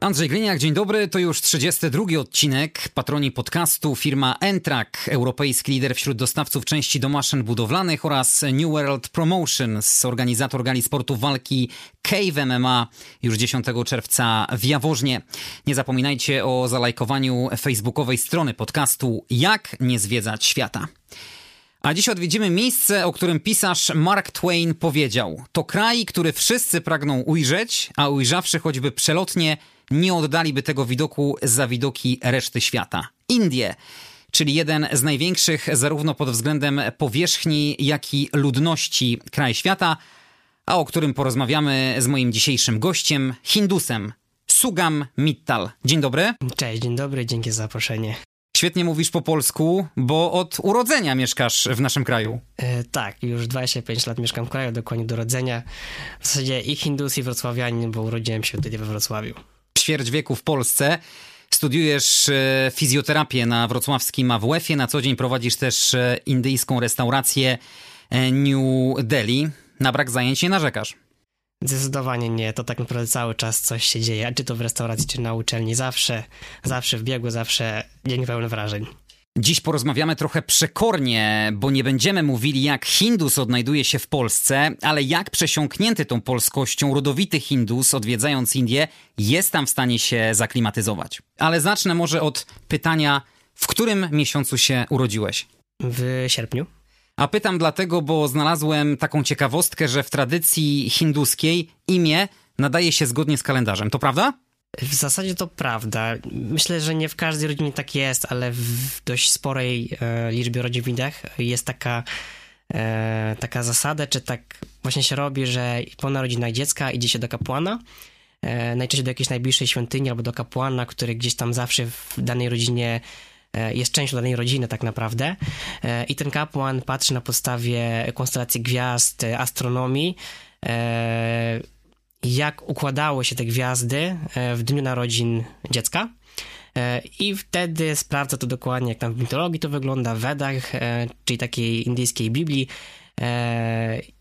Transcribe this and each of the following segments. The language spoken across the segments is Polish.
Andrzej Gliniak, dzień dobry. To już 32 odcinek. Patroni podcastu firma Entrak, europejski lider wśród dostawców części do maszyn budowlanych oraz New World Promotions, organizator gali sportu walki Cave MMA już 10 czerwca w Jaworznie. Nie zapominajcie o zalajkowaniu facebookowej strony podcastu Jak nie zwiedzać świata. A dziś odwiedzimy miejsce, o którym pisarz Mark Twain powiedział: To kraj, który wszyscy pragną ujrzeć, a ujrzawszy choćby przelotnie, nie oddaliby tego widoku za widoki reszty świata. Indie, czyli jeden z największych zarówno pod względem powierzchni, jak i ludności kraj świata, a o którym porozmawiamy z moim dzisiejszym gościem, Hindusem, Sugam Mittal. Dzień dobry. Cześć, dzień dobry, dzięki za zaproszenie. Świetnie mówisz po polsku, bo od urodzenia mieszkasz w naszym kraju. E, tak, już 25 lat mieszkam w kraju, dokładnie do urodzenia. W zasadzie i Hindus, i wrocławianin, bo urodziłem się wtedy we Wrocławiu ćwierć wieku w Polsce. Studiujesz e, fizjoterapię na wrocławskim AWF-ie, na co dzień prowadzisz też e, indyjską restaurację e, New Delhi. Na brak zajęć nie narzekasz. Zdecydowanie nie, to tak naprawdę cały czas coś się dzieje, czy to w restauracji, czy na uczelni, zawsze, zawsze w biegu, zawsze dzień pełny wrażeń. Dziś porozmawiamy trochę przekornie, bo nie będziemy mówili, jak Hindus odnajduje się w Polsce, ale jak przesiąknięty tą polskością rodowity Hindus, odwiedzając Indię, jest tam w stanie się zaklimatyzować. Ale zacznę może od pytania, w którym miesiącu się urodziłeś? W sierpniu. A pytam dlatego, bo znalazłem taką ciekawostkę, że w tradycji hinduskiej imię nadaje się zgodnie z kalendarzem. To prawda? W zasadzie to prawda. Myślę, że nie w każdej rodzinie tak jest, ale w dość sporej e, liczbie rodzin widach jest taka, e, taka zasada, czy tak właśnie się robi, że po narodzinach dziecka idzie się do kapłana, e, najczęściej do jakiejś najbliższej świątyni albo do kapłana, który gdzieś tam zawsze w danej rodzinie e, jest częścią danej rodziny tak naprawdę e, i ten kapłan patrzy na podstawie konstelacji gwiazd, astronomii e, jak układało się te gwiazdy e, w dniu narodzin dziecka. E, I wtedy sprawdza to dokładnie, jak tam w mitologii to wygląda, w Wedach, e, czyli takiej indyjskiej Biblii.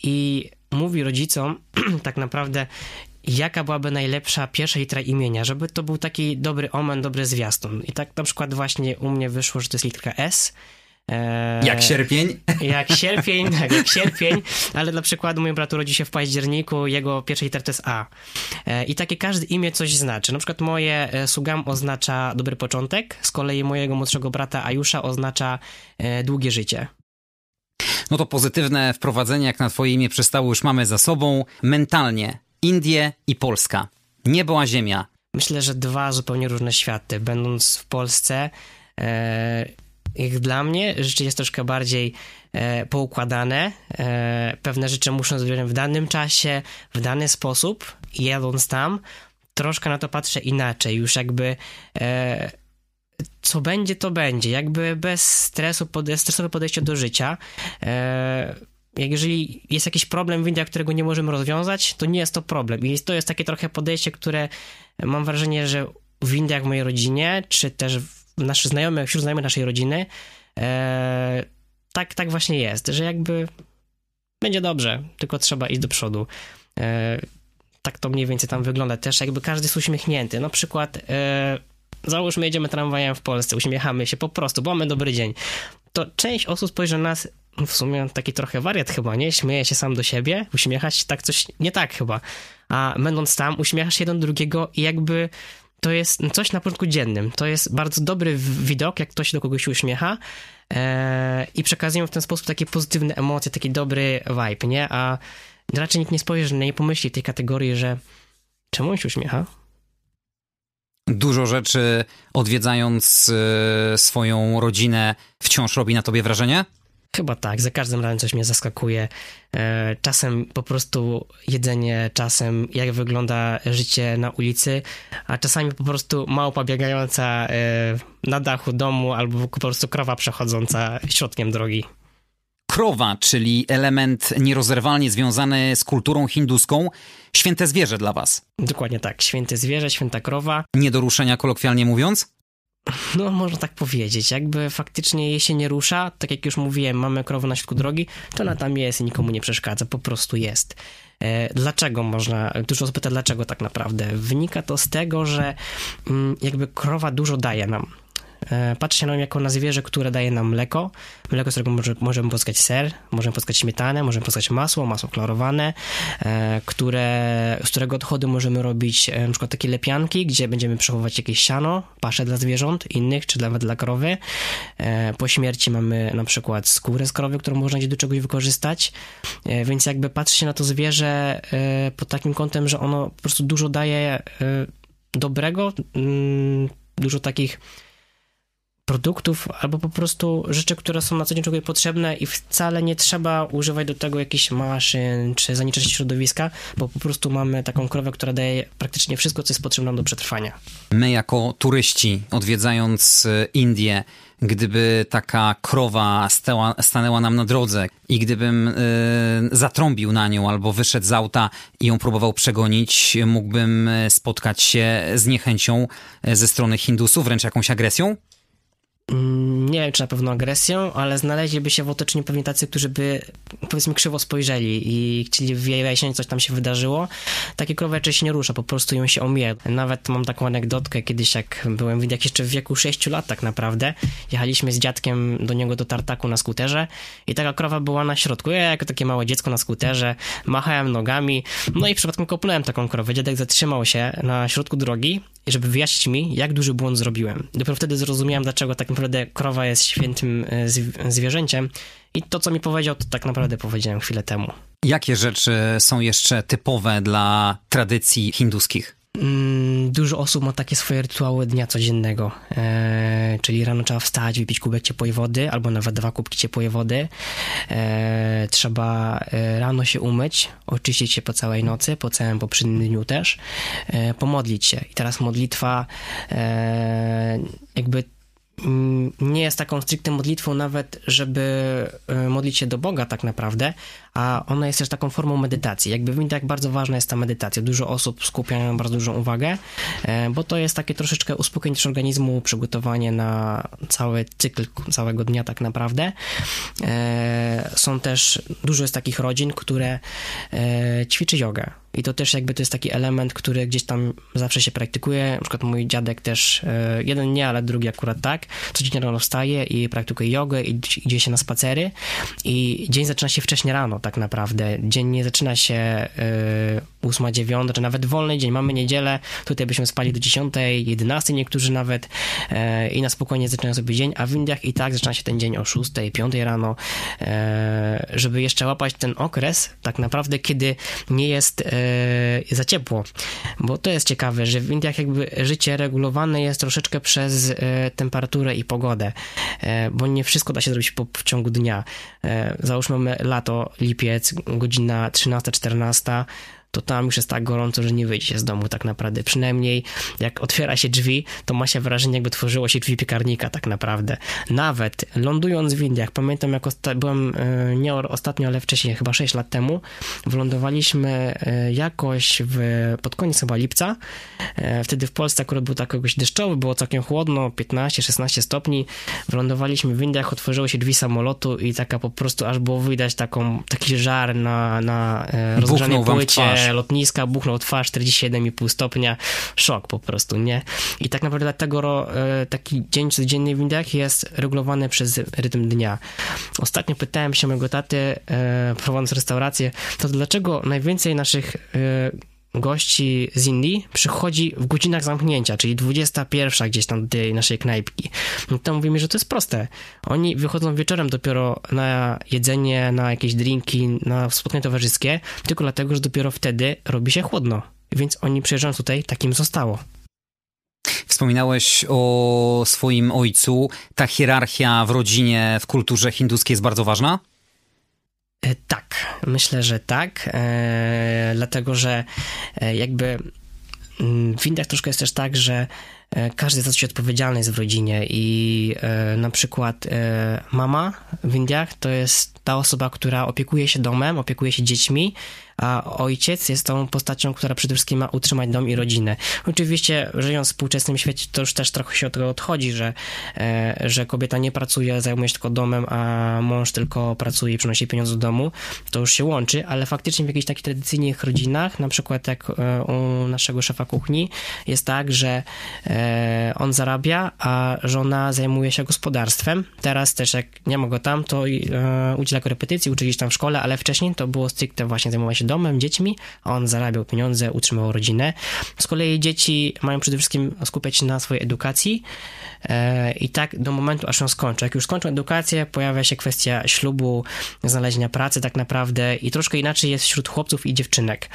I mówi rodzicom tak naprawdę, jaka byłaby najlepsza pierwsza litera imienia, żeby to był taki dobry omen, dobry zwiastun. I tak na przykład właśnie u mnie wyszło, że to jest literka S, Eee, jak sierpień? Jak sierpień, tak, jak sierpień, ale dla przykładu mój brat urodził się w październiku, jego pierwszy liter to jest A. Eee, I takie każde imię coś znaczy. Na przykład moje e, Sugam oznacza dobry początek, z kolei mojego młodszego brata Ajusza oznacza e, długie życie. No to pozytywne wprowadzenie, jak na twoje imię przystało, już mamy za sobą. Mentalnie Indie i Polska. Niebo a ziemia. Myślę, że dwa zupełnie różne światy. Będąc w Polsce... E, jak dla mnie życie jest troszkę bardziej e, poukładane. E, pewne rzeczy muszą zrobić w danym czasie, w dany sposób. Jedąc tam, troszkę na to patrzę inaczej. Już jakby e, co będzie, to będzie. Jakby bez stresu, pod, stresowe podejście do życia. E, jak jeżeli jest jakiś problem w Indiach, którego nie możemy rozwiązać, to nie jest to problem. I to jest takie trochę podejście, które mam wrażenie, że w Indiach, w mojej rodzinie, czy też w naszych znajomych, wśród znajomych naszej rodziny, e, tak, tak właśnie jest, że jakby będzie dobrze, tylko trzeba iść do przodu. E, tak to mniej więcej tam wygląda też, jakby każdy jest uśmiechnięty. Na przykład, e, załóżmy, jedziemy tramwajem w Polsce, uśmiechamy się po prostu, bo mamy dobry dzień. To część osób spojrzy na nas, w sumie taki trochę wariat chyba, nie? Śmieje się sam do siebie, uśmiechać tak coś nie tak chyba. A będąc tam, uśmiechasz się jeden drugiego i jakby to jest coś na porządku dziennym. To jest bardzo dobry widok, jak ktoś do kogoś uśmiecha e, i przekazują w ten sposób takie pozytywne emocje, taki dobry vibe, nie? A raczej nikt nie spojrzy, nie pomyśli tej kategorii, że czemu się uśmiecha? Dużo rzeczy odwiedzając y, swoją rodzinę wciąż robi na tobie wrażenie? Chyba tak, za każdym razem coś mnie zaskakuje. E, czasem po prostu jedzenie, czasem jak wygląda życie na ulicy, a czasami po prostu małpa biegająca e, na dachu domu albo po prostu krowa przechodząca środkiem drogi. krowa, czyli element nierozerwalnie związany z kulturą hinduską, święte zwierzę dla was. Dokładnie tak, święte zwierzę, święta krowa. Nie do ruszenia kolokwialnie mówiąc? No, można tak powiedzieć. Jakby faktycznie jej się nie rusza, tak jak już mówiłem, mamy krowę na środku drogi, to ona tam jest i nikomu nie przeszkadza, po prostu jest. E, dlaczego można, dużo osób pyta, dlaczego tak naprawdę? Wynika to z tego, że mm, jakby krowa dużo daje nam. E, patrzy się na nią jako na zwierzę, które daje nam mleko, mleko, z którego może, możemy pozyskać ser, możemy pozyskać śmietanę, możemy pozyskać masło, masło klarowane, e, które, z którego odchody możemy robić e, na przykład takie lepianki, gdzie będziemy przechowywać jakieś siano, pasze dla zwierząt innych, czy nawet dla krowy. Po śmierci mamy na przykład skórę z krowy, którą można gdzieś do czegoś wykorzystać, więc jakby patrzy się na to zwierzę pod takim kątem, że ono po prostu dużo daje dobrego, mm, dużo takich produktów, albo po prostu rzeczy, które są na co dzień człowiekowi potrzebne i wcale nie trzeba używać do tego jakichś maszyn czy zanieczyszczeń środowiska, bo po prostu mamy taką krowę, która daje praktycznie wszystko, co jest potrzebne nam do przetrwania. My jako turyści, odwiedzając e, Indię, gdyby taka krowa stała, stanęła nam na drodze i gdybym y, zatrąbił na nią albo wyszedł z auta i ją próbował przegonić, mógłbym spotkać się z niechęcią ze strony Hindusów, wręcz jakąś agresją? Mm, nie wiem, czy na pewno agresją, ale znaleźliby się w otoczeniu pewnie tacy, którzy by powiedzmy krzywo spojrzeli i chcieli wyjaśnić, coś tam się wydarzyło. Takie krowy raczej się nie rusza, po prostu ją się omija. Nawet mam taką anegdotkę, kiedyś jak byłem jak jeszcze w wieku 6 lat tak naprawdę, jechaliśmy z dziadkiem do niego do tartaku na skuterze i taka krowa była na środku. Ja jako takie małe dziecko na skuterze, machałem nogami, no i przypadkiem kopnąłem taką krowę. Dziadek zatrzymał się na środku drogi żeby wyjaśnić mi, jak duży błąd zrobiłem. Dopiero wtedy zrozumiałem, dlaczego tak naprawdę krowa jest świętym e, zwierzęciem i to, co mi powiedział, to tak naprawdę powiedziałem chwilę temu. Jakie rzeczy są jeszcze typowe dla tradycji hinduskich? Mm, dużo osób ma takie swoje rytuały dnia codziennego, e, czyli rano trzeba wstać, wypić kubek ciepłej wody, albo nawet dwa kubki ciepłej wody. E, trzeba e, rano się umyć, oczyścić się po całej nocy, po całym poprzednim dniu też, e, pomodlić się. I teraz modlitwa e, jakby nie jest taką stricte modlitwą nawet, żeby e, modlić się do Boga tak naprawdę, a ona jest też taką formą medytacji. Jakby widać, jak bardzo ważna jest ta medytacja. Dużo osób skupiają bardzo dużą uwagę, e, bo to jest takie troszeczkę uspokojenie też organizmu, przygotowanie na cały cykl całego dnia tak naprawdę. E, są też, dużo jest takich rodzin, które ćwiczy jogę. I to też jakby to jest taki element, który gdzieś tam zawsze się praktykuje. Na przykład mój dziadek też, jeden nie, ale drugi akurat tak, codziennie rano wstaje i praktykuje jogę i idzie się na spacery i dzień zaczyna się wcześniej rano, tak naprawdę. Dzień nie zaczyna się yy, 8, 9, czy nawet wolny dzień. Mamy niedzielę, tutaj byśmy spali do 10, 11 niektórzy nawet yy, i na spokojnie zaczynają sobie dzień, a w Indiach i tak zaczyna się ten dzień o 6, 5 rano, żeby jeszcze łapać ten okres, tak naprawdę, kiedy nie jest za ciepło. Bo to jest ciekawe, że w Indiach jakby życie regulowane jest troszeczkę przez yy, temperaturę i pogodę, yy, bo nie wszystko da się zrobić po, w ciągu dnia. Załóżmy mamy lato, lipiec, godzina 13-14, to tam już jest tak gorąco, że nie wyjdzie się z domu tak naprawdę. Przynajmniej jak otwiera się drzwi, to ma się wrażenie, jakby tworzyło się drzwi piekarnika tak naprawdę. Nawet lądując w Indiach, pamiętam jak osta- byłem e, nie ostatnio, ale wcześniej, chyba 6 lat temu, wylądowaliśmy e, jakoś w, pod koniec chyba lipca. E, wtedy w Polsce akurat był tak jakoś deszczowy, było całkiem chłodno, 15-16 stopni. Wylądowaliśmy w Indiach, otworzyły się drzwi samolotu i taka po prostu aż było widać taką, taki żar na, na rozgrzanej płycie lotniska, buchnął twarz 47,5 stopnia, szok po prostu, nie? I tak naprawdę dlatego e, taki dzień codzienny w Indiach jest regulowany przez rytm dnia. Ostatnio pytałem się mojego taty, e, prowadząc restaurację, to dlaczego najwięcej naszych e, gości z Indii przychodzi w godzinach zamknięcia, czyli 21 gdzieś tam do tej naszej knajpki. No to mówimy, że to jest proste. Oni wychodzą wieczorem dopiero na jedzenie, na jakieś drinki, na spotkanie towarzyskie, tylko dlatego, że dopiero wtedy robi się chłodno. Więc oni przyjeżdżają tutaj, takim zostało. Wspominałeś o swoim ojcu. Ta hierarchia w rodzinie, w kulturze hinduskiej jest bardzo ważna? E, tak, myślę, że tak, e, dlatego że e, jakby mm, w Indiach troszkę jest też tak, że każdy za coś odpowiedzialny jest w rodzinie i na przykład mama w Indiach to jest ta osoba, która opiekuje się domem, opiekuje się dziećmi, a ojciec jest tą postacią, która przede wszystkim ma utrzymać dom i rodzinę. Oczywiście, żyjąc w współczesnym świecie, to już też trochę się od tego odchodzi, że, e, że kobieta nie pracuje, zajmuje się tylko domem, a mąż tylko pracuje i przynosi pieniądze do domu. To już się łączy, ale faktycznie w jakichś takich tradycyjnych rodzinach, na przykład jak e, u naszego szefa kuchni, jest tak, że e, on zarabia, a żona zajmuje się gospodarstwem. Teraz też jak nie ma go tam, to udziela korepetycji, uczy gdzieś tam w szkole, ale wcześniej to było stricte właśnie zajmować się domem, dziećmi, a on zarabiał pieniądze, utrzymywał rodzinę. Z kolei dzieci mają przede wszystkim skupiać się na swojej edukacji e, i tak do momentu, aż ją skończą. Jak już skończą edukację, pojawia się kwestia ślubu, znalezienia pracy tak naprawdę i troszkę inaczej jest wśród chłopców i dziewczynek.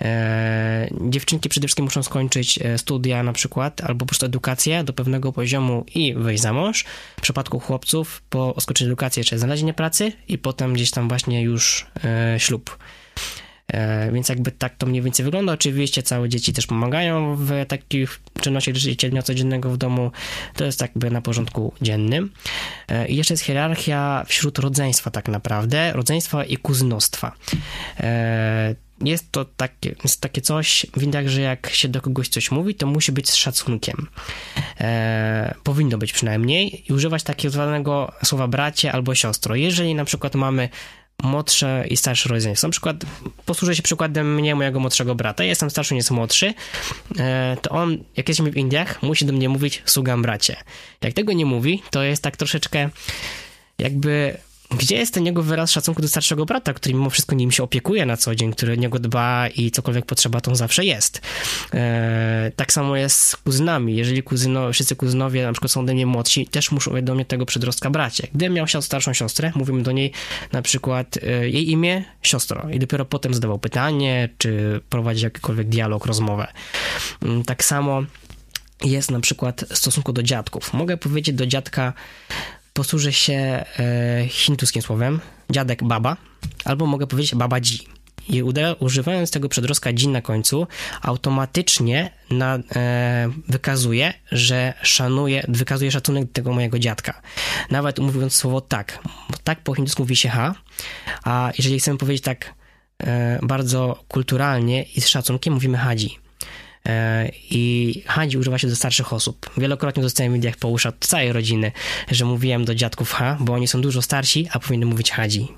E, dziewczynki przede wszystkim muszą skończyć e, studia na przykład, albo po prostu edukację do pewnego poziomu i wyjść za mąż. W przypadku chłopców po skończeniu edukacji jeszcze znalezienie pracy i potem gdzieś tam właśnie już ślub. E, więc jakby tak to mniej więcej wygląda. Oczywiście całe dzieci też pomagają w takich czynnościach życia codziennego w domu. To jest jakby na porządku dziennym. E, I jeszcze jest hierarchia wśród rodzeństwa tak naprawdę, rodzeństwa i kuzynostwa. E, jest to takie, jest takie coś w Indiach, że jak się do kogoś coś mówi, to musi być z szacunkiem. E, powinno być przynajmniej i używać takiego zwanego słowa bracie albo siostro. Jeżeli na przykład mamy młodsze i starsze rodzeństwo. Na przykład posłużę się przykładem mnie, mojego młodszego brata. Ja jestem starszy, nie jest młodszy. E, to on, jak jesteśmy w Indiach, musi do mnie mówić sługam bracie. Jak tego nie mówi, to jest tak troszeczkę jakby gdzie jest ten jego wyraz szacunku do starszego brata, który mimo wszystko nim się opiekuje na co dzień, który niego dba i cokolwiek potrzeba, to zawsze jest. E, tak samo jest z kuzynami. Jeżeli kuzyno, wszyscy kuzynowie na przykład są ode mnie młodsi, też muszą do mnie tego przedrostka bracie. Gdybym miał starszą siostrę, mówimy do niej na przykład e, jej imię siostro i dopiero potem zadawał pytanie, czy prowadzić jakikolwiek dialog, rozmowę. Mm, tak samo jest na przykład w stosunku do dziadków. Mogę powiedzieć do dziadka posłużę się e, hinduskim słowem dziadek baba, albo mogę powiedzieć baba dzi. I używając tego przedrostka dzi na końcu, automatycznie na, e, wykazuje, że szanuje, wykazuje szacunek tego mojego dziadka. Nawet mówiąc słowo tak, bo tak po hindusku mówi się ha, a jeżeli chcemy powiedzieć tak e, bardzo kulturalnie i z szacunkiem, mówimy hadzi. E, i Hadzi używa się do starszych osób. Wielokrotnie dostałem w mediach po uszy od całej rodziny, że mówiłem do dziadków ha, bo oni są dużo starsi, a powinny mówić Hadzi.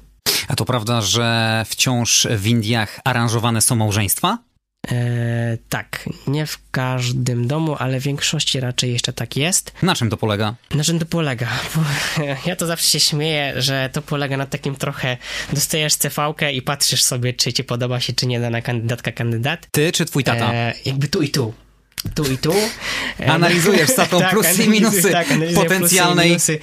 A to prawda, że wciąż w Indiach aranżowane są małżeństwa? E, tak, nie w każdym domu, ale w większości raczej jeszcze tak jest. Na czym to polega? Na czym to polega? Ja to zawsze się śmieję, że to polega na takim trochę dostajesz cv i patrzysz sobie, czy ci podoba się, czy nie dana kandydatka, kandydat. Ty czy twój tata? E, jakby tu i tu tu i tu. Analizujesz to tak, plusy i minusy tak, potencjalnej minusy.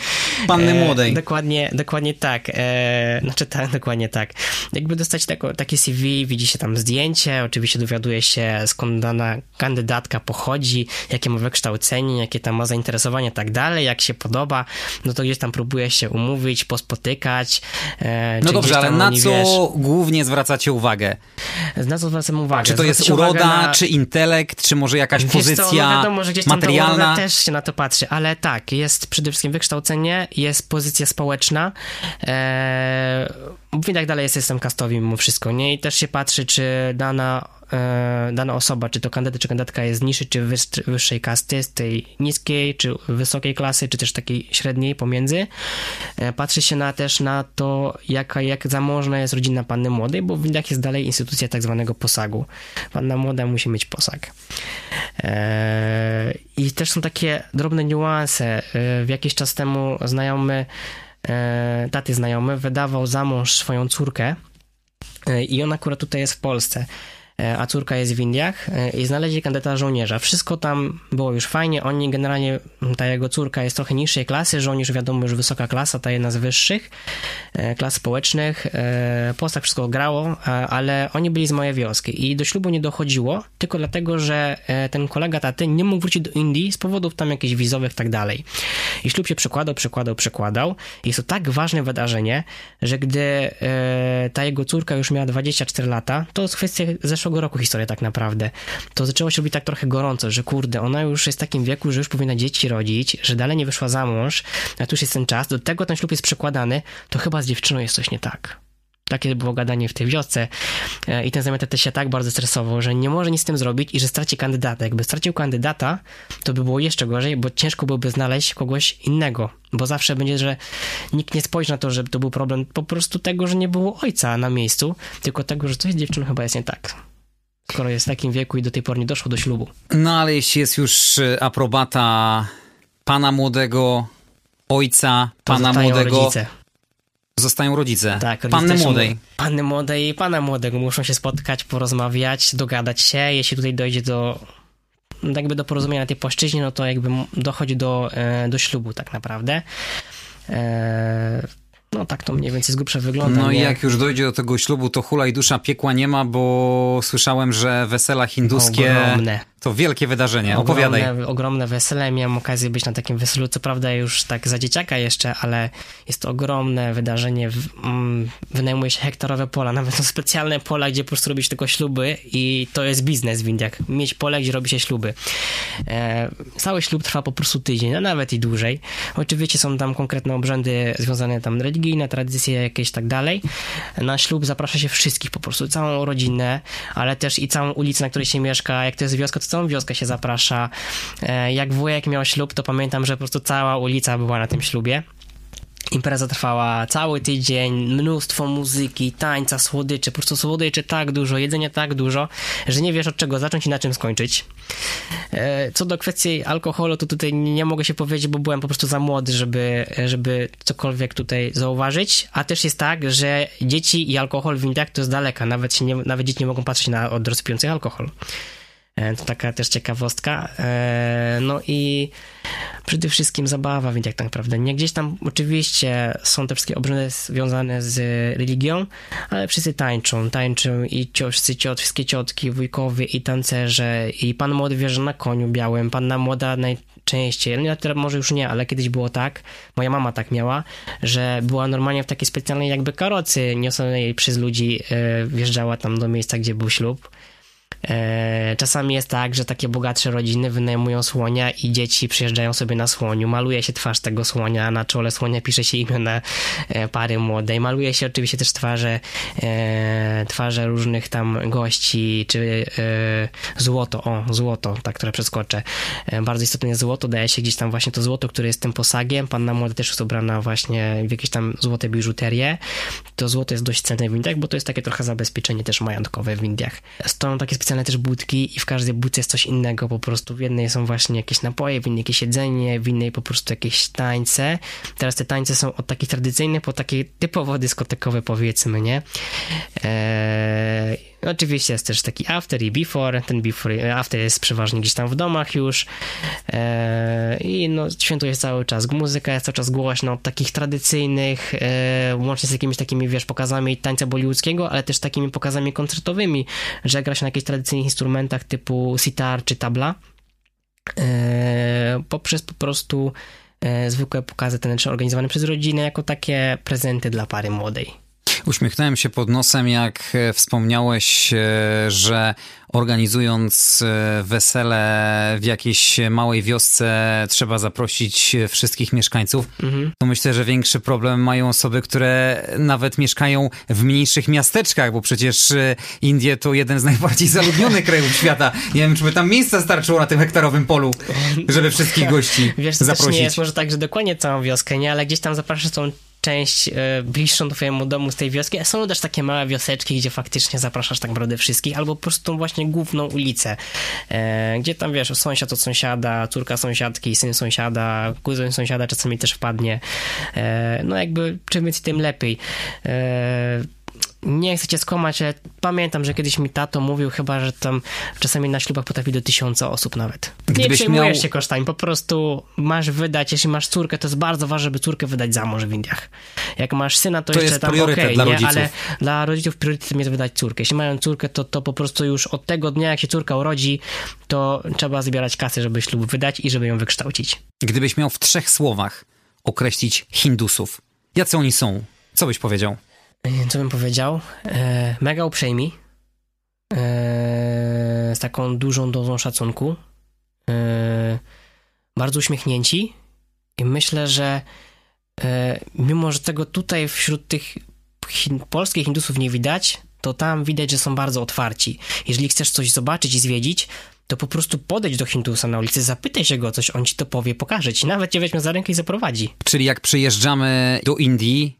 panny e, młodej. dokładnie, dokładnie tak. E, znaczy tak, dokładnie tak. Jakby dostać tako, takie CV, widzi się tam zdjęcie, oczywiście dowiaduje się skąd dana kandydatka pochodzi, jakie ma wykształcenie, jakie tam ma zainteresowanie i tak dalej, jak się podoba, no to gdzieś tam próbuje się umówić, pospotykać. E, no dobrze, ale na co wiesz, głównie zwracacie uwagę? Na co zwracamy uwagę? Czy to jest uroda, na... czy intelekt, czy może jakaś pozycja co, no wiadomo, że gdzieś tam materialna. też się na to patrzy, ale tak, jest przede wszystkim wykształcenie, jest pozycja społeczna. Eee, i tak dalej jest system kastowy mimo wszystko, nie? I też się patrzy, czy dana E, dana osoba, czy to kandydat, czy kandydatka jest z niższej, czy wyższej kasty, z tej niskiej, czy wysokiej klasy, czy też takiej średniej pomiędzy. E, patrzy się na, też na to, jaka, jak zamożna jest rodzina panny młodej, bo w Indiach jest dalej instytucja tak zwanego posagu. Panna młoda musi mieć posag. E, I też są takie drobne niuanse. W jakiś czas temu znajomy, taty znajomy, wydawał za mąż swoją córkę i ona akurat tutaj jest w Polsce. E, a córka jest w Indiach e, i znaleźli kandydata żołnierza. Wszystko tam było już fajnie. Oni generalnie, ta jego córka jest trochę niższej klasy, żołnierz wiadomo już wysoka klasa, ta jedna z wyższych e, klas społecznych. Postać wszystko grało, ale oni byli z mojej wioski i do ślubu nie dochodziło, tylko dlatego, że ten kolega taty nie mógł wrócić do Indii z powodów tam jakichś wizowych i tak dalej. I ślub się przekładał, przekładał, przekładał. Jest to tak ważne wydarzenie, że gdy ta jego córka już miała 24 lata, to jest kwestia zeszłego zeszłego roku historia tak naprawdę. To zaczęło się robić tak trochę gorąco, że kurde, ona już jest w takim wieku, że już powinna dzieci rodzić, że dalej nie wyszła za mąż, a tu już jest ten czas, do tego ten ślub jest przekładany, to chyba z dziewczyną jest coś nie tak. Takie było gadanie w tej wiosce e, i ten zamiast też się tak bardzo stresował, że nie może nic z tym zrobić i że straci kandydata. Jakby stracił kandydata, to by było jeszcze gorzej, bo ciężko byłoby znaleźć kogoś innego, bo zawsze będzie, że nikt nie spojrzy na to, że to był problem po prostu tego, że nie było ojca na miejscu, tylko tego, że coś z dziewczyną chyba jest nie tak. Skoro jest w takim wieku i do tej pory nie doszło do ślubu. No ale jeśli jest już e, aprobata pana młodego, ojca, To pana młodego, rodzice. zostają rodzice. Tak, rodzice Panny młodej. Panny młodej i pana młodego muszą się spotkać, porozmawiać, dogadać się. Jeśli tutaj dojdzie do no, jakby do porozumienia na tej płaszczyźnie, no to jakby dochodzi do, e, do ślubu tak naprawdę. No tak to mniej więcej z grubsza wygląda. No i jak już dojdzie do tego ślubu, to hula i dusza piekła nie ma, bo słyszałem, że wesela hinduskie Ogromne. To wielkie wydarzenie. Opowiadaj. Ogromne, wesele. Miałem okazję być na takim weselu, co prawda już tak za dzieciaka jeszcze, ale jest to ogromne wydarzenie. Mm, Wynajmuje się hektarowe pola, nawet są specjalne pola, gdzie po prostu robi się tylko śluby i to jest biznes w Indiach. Mieć pole, gdzie robi się śluby. E, cały ślub trwa po prostu tydzień, a nawet i dłużej. Oczywiście są tam konkretne obrzędy związane tam religijne, tradycje jakieś tak dalej. Na ślub zaprasza się wszystkich po prostu, całą rodzinę, ale też i całą ulicę, na której się mieszka. Jak to jest wioska, to całą wioskę się zaprasza. E, Jak wujek miał ślub, to pamiętam, że po prostu cała ulica była na tym ślubie. Impreza trwała cały tydzień, mnóstwo muzyki, tańca, słodyczy, po prostu słodyczy tak dużo, jedzenia tak dużo, że nie wiesz od czego zacząć i na czym skończyć. E, Co do kwestii alkoholu, to tutaj nie mogę się powiedzieć, bo byłem po prostu za młody, żeby, żeby cokolwiek tutaj zauważyć, a też jest tak, że dzieci i alkohol w Indiach to jest daleka, nawet, się nie, nawet dzieci nie mogą patrzeć na od rozpijących alkohol. E, To taka też ciekawostka. E, No i przede wszystkim zabawa, więc tak naprawdę. Nie gdzieś tam oczywiście są te wszystkie obrzędy związane z religią, ale wszyscy tańczą. Tańczą i ciożcy, ciot, wszystkie ciotki, wujkowie i tancerze. I pan młody wierzy na koniu białym, panna młoda najczęściej. No teraz może już nie, ale kiedyś było tak, moja mama tak miała, że była normalnie w takiej specjalnej jakby karocy niesionej przez ludzi, e, wjeżdżała tam do miejsca, gdzie był ślub. E, Czasami jest tak, że takie bogatsze rodziny wynajmują słonia i dzieci przyjeżdżają sobie na słoniu. Maluje się twarz tego słonia, na czole słonia pisze się imiona e, pary młodej. Maluje się oczywiście też twarze, e, twarze różnych tam gości, czy złoto, o, złoto, tak, które przeskoczę. Bardzo istotne jest złoto, daje się gdzieś tam właśnie to złoto, które jest tym posagiem. Panna młoda też jest ubrana właśnie w jakieś tam złote biżuterię. To złoto jest dość cenne w Indiach, bo to jest takie trochę zabezpieczenie też majątkowe w Indiach. Stoją takie specjalne też budki i w każdej budce jest coś innego po prostu. W jednej są właśnie jakieś napoje, w innej jakieś jedzenie, w innej po prostu jakieś tańce. Teraz te tańce są od takich tradycyjnych po takie typowo dyskotekowe powiedzmy, nie? Eee, oczywiście jest też taki after i before. Ten before, after jest przeważnie gdzieś tam w domach już. Eee, I no, świętuje cały czas. Muzyka jest cały czas głośna od takich tradycyjnych, e, łącznie z jakimiś takimi, wiesz, pokazami tańca bollywoodzkiego, ale też takimi pokazami koncertowymi, że gra się na jakichś tradycyjnych instrumentach typu sitar czy tabla. E, poprzez po prostu e, zwykłe pokazy taneczne organizowane przez rodzinę jako takie prezenty dla pary młodej. Uśmiechnąłem się pod nosem, jak e, wspomniałeś, e, że organizując e, wesele w jakiejś małej wiosce trzeba zaprosić wszystkich mieszkańców. To myślę, że większy problem mają osoby, które nawet mieszkają w mniejszych miasteczkach, bo przecież Indie to jeden z najbardziej zaludnionych krajów świata. Nie wiem, czy by tam miejsca starczyło na tym hektarowym polu, żeby wszystkich gości Wiesz, zaprosić. nie jest może tak, że dokładnie całą wioskę, nie, ale gdzieś tam zapraszasz tą część e, bliższą twojemu domu z tej wioski, a są też takie małe wioseczki, gdzie faktycznie zapraszasz tak naprawdę wszystkich, albo po prostu tą właśnie główną ulicę, e, gdzie tam, wiesz, sąsiad od sąsiada, córka sąsiadki, syn sąsiada, kuzyn sąsiada czasami też wpadnie, e, no jakby czym więcej, tym lepiej. Nie chcę cię skłamać, ale pamiętam, że kiedyś mi tato mówił chyba, że tam czasami na ślubach potrafi do tysiąca osób nawet. Nie Gdybyś przejmujesz miał- się kosztami, po prostu masz wydać, jeśli masz córkę, to jest bardzo ważne, żeby córkę wydać za mąż w Indiach. Jak masz syna, to, To jeszcze jest tam okej, dla nie? rodziców. ale dla rodziców priorytetem jest wydać córkę. Jeśli mają córkę, to, to po prostu już od tego dnia, jak się córka urodzi, to trzeba zbierać kasy, żeby ślub wydać i żeby ją wykształcić. Gdybyś miał w trzech słowach określić Hindusów, jacy oni są? Co byś powiedział? E, Co bym powiedział? E, mega uprzejmi. E, z taką dużą dozą szacunku, bardzo uśmiechnięci i myślę, że mimo, że tego tutaj wśród tych hin polskich Hindusów nie widać, to tam widać, że są bardzo otwarci. Jeżeli chcesz coś zobaczyć i zwiedzić, to po prostu podejdź do Hindusa na ulicy, zapytaj się go coś, on ci to powie, pokaże ci, nawet cię weźmie za rękę i zaprowadzi. Czyli jak przyjeżdżamy do Indii,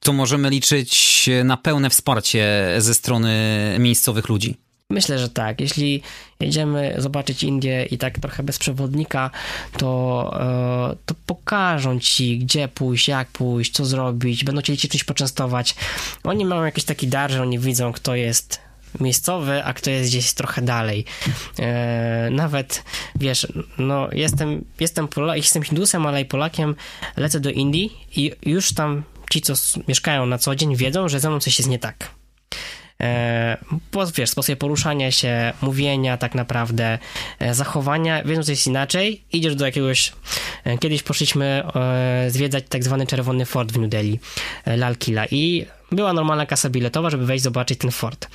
to możemy liczyć na pełne wsparcie ze strony miejscowych ludzi. Myślę, że tak. Jeśli jedziemy zobaczyć Indię i tak trochę bez przewodnika, to, e, to pokażą ci, gdzie pójść, jak pójść, co zrobić, będą cię czymś poczęstować. Oni mają jakiś taki dar, że oni widzą, kto jest miejscowy, a kto jest gdzieś trochę dalej. E, nawet, wiesz, no jestem, jestem, Pola jestem Hindusem, ale i Polakiem, lecę do Indii i już tam ci, co mieszkają na co dzień, wiedzą, że ze mną coś jest nie tak. E, wiesz, sposób poruszania się, mówienia tak naprawdę, e, zachowania, wiedzą, że jest inaczej, idziesz do jakiegoś, e, kiedyś poszliśmy zwiedzać tak zwany Czerwony Fort w New Delhi, Lal Killa i była normalna kasa biletowa, żeby wejść zobaczyć ten fort.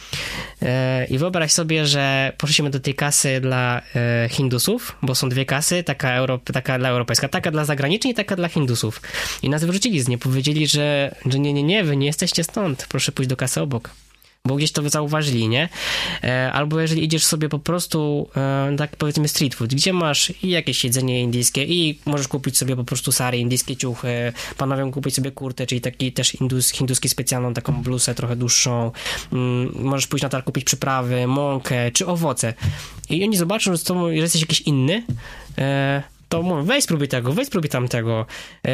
I wyobraź sobie, że poszliśmy do tej kasy dla Hindusów, bo są dwie kasy, taka, euro, taka dla europejska, taka dla zagranicznej i taka dla Hindusów. I nas wyrzucili z niej, powiedzieli, że, że nie, nie, nie, wy nie jesteście stąd, proszę pójść do kasy obok bo gdzieś to zauważyli, nie? E, albo jeżeli idziesz sobie po prostu, e, tak powiedzmy street food, gdzie masz i jakieś jedzenie indyjskie i możesz kupić sobie po prostu sary, indyjskie ciuchy, panowie kupić sobie kurtę, czyli taki też indus, hinduski specjalną taką blusę trochę dłuższą, mm, możesz pójść na targ kupić przyprawy, mąkę czy owoce i oni zobaczą, że, to, że jesteś jakiś inny, e, to mówią, weź spróbuj tego, weź spróbuj tamtego,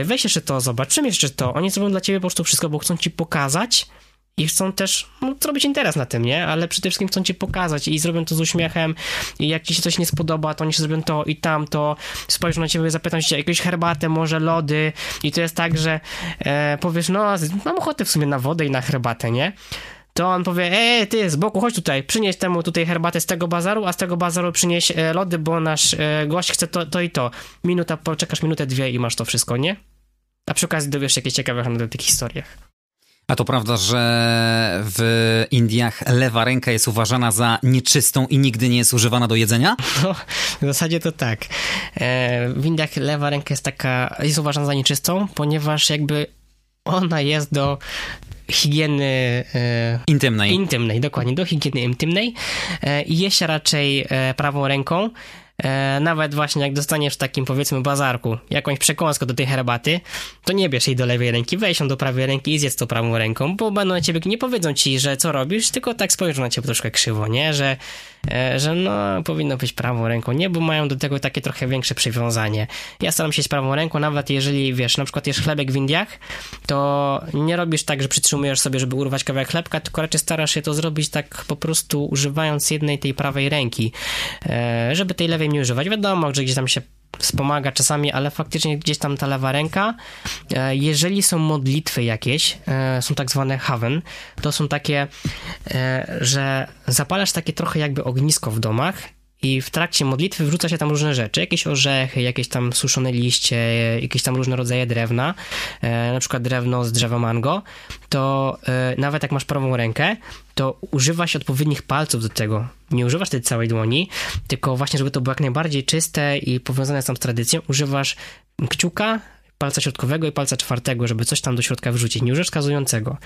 weź jeszcze to, zobacz, jeszcze to. Oni zrobią dla ciebie po prostu wszystko, bo chcą ci pokazać, i chcą też no, zrobić interes na tym, nie? Ale przede wszystkim chcą cię pokazać i zrobią to z uśmiechem i jak ci się coś nie spodoba, to oni się zrobią to i tamto, spojrzą na ciebie, zapytają cię jakąś herbatę, może lody i to jest tak, że e, powiesz, no mam ochotę w sumie na wodę i na herbatę, nie? to on powie, ej, ty, z boku, chodź tutaj, przynieś temu tutaj herbatę z tego bazaru, a z tego bazaru przynieś e, lody, bo nasz e, gość chce to, to i to. Minuta, poczekasz minutę, dwie i masz to wszystko, nie? A przy okazji dowiesz się jakieś ciekawe o tych historiach. A to prawda, że w Indiach lewa ręka jest uważana za nieczystą i nigdy nie jest używana do jedzenia? No, w zasadzie to tak. E, w Indiach lewa ręka jest taka, jest uważana za nieczystą, ponieważ jakby ona jest do higieny e, intymnej. Intymnej, dokładnie, do higieny intymnej e, i je się raczej prawą ręką. E, nawet właśnie jak dostaniesz w takim powiedzmy bazarku jakąś przekąskę do tej herbaty, to nie bierz jej do lewej ręki, weź ją do prawej ręki i zjedz to prawą ręką, bo będą ciebie, nie powiedzą ci, że co robisz, tylko tak spojrzą na ciebie troszkę krzywo, nie? Że, że no powinno być prawą ręką, nie? Bo mają do tego takie trochę większe przywiązanie. Ja staram się z prawą ręką, nawet jeżeli, wiesz, na przykład jesz chlebek w Indiach, to nie robisz tak, że przytrzymujesz sobie, żeby urwać kawałek chlebka, tylko raczej starasz się to zrobić tak po prostu używając jednej tej prawej ręki, e, żeby tej lewej nie używać. Wiadomo, że gdzieś tam się wspomaga czasami, ale faktycznie gdzieś tam ta lewa ręka. E, jeżeli są modlitwy jakieś, e, są tak zwane haven, to są takie, e, że zapalasz takie trochę jakby ognisko w domach i w trakcie modlitwy wrzuca się tam różne rzeczy, jakieś orzechy, jakieś tam suszone liście, jakieś tam różne rodzaje drewna, e, na przykład drewno z drzewa mango, to e, nawet jak masz prawą rękę, to używa się odpowiednich palców do tego. Nie używasz tej całej dłoni, tylko właśnie, żeby to było jak najbardziej czyste i powiązane z tą tradycją, używasz kciuka, palca środkowego i palca czwartego, żeby coś tam do środka wrzucić, nie używasz wskazującego.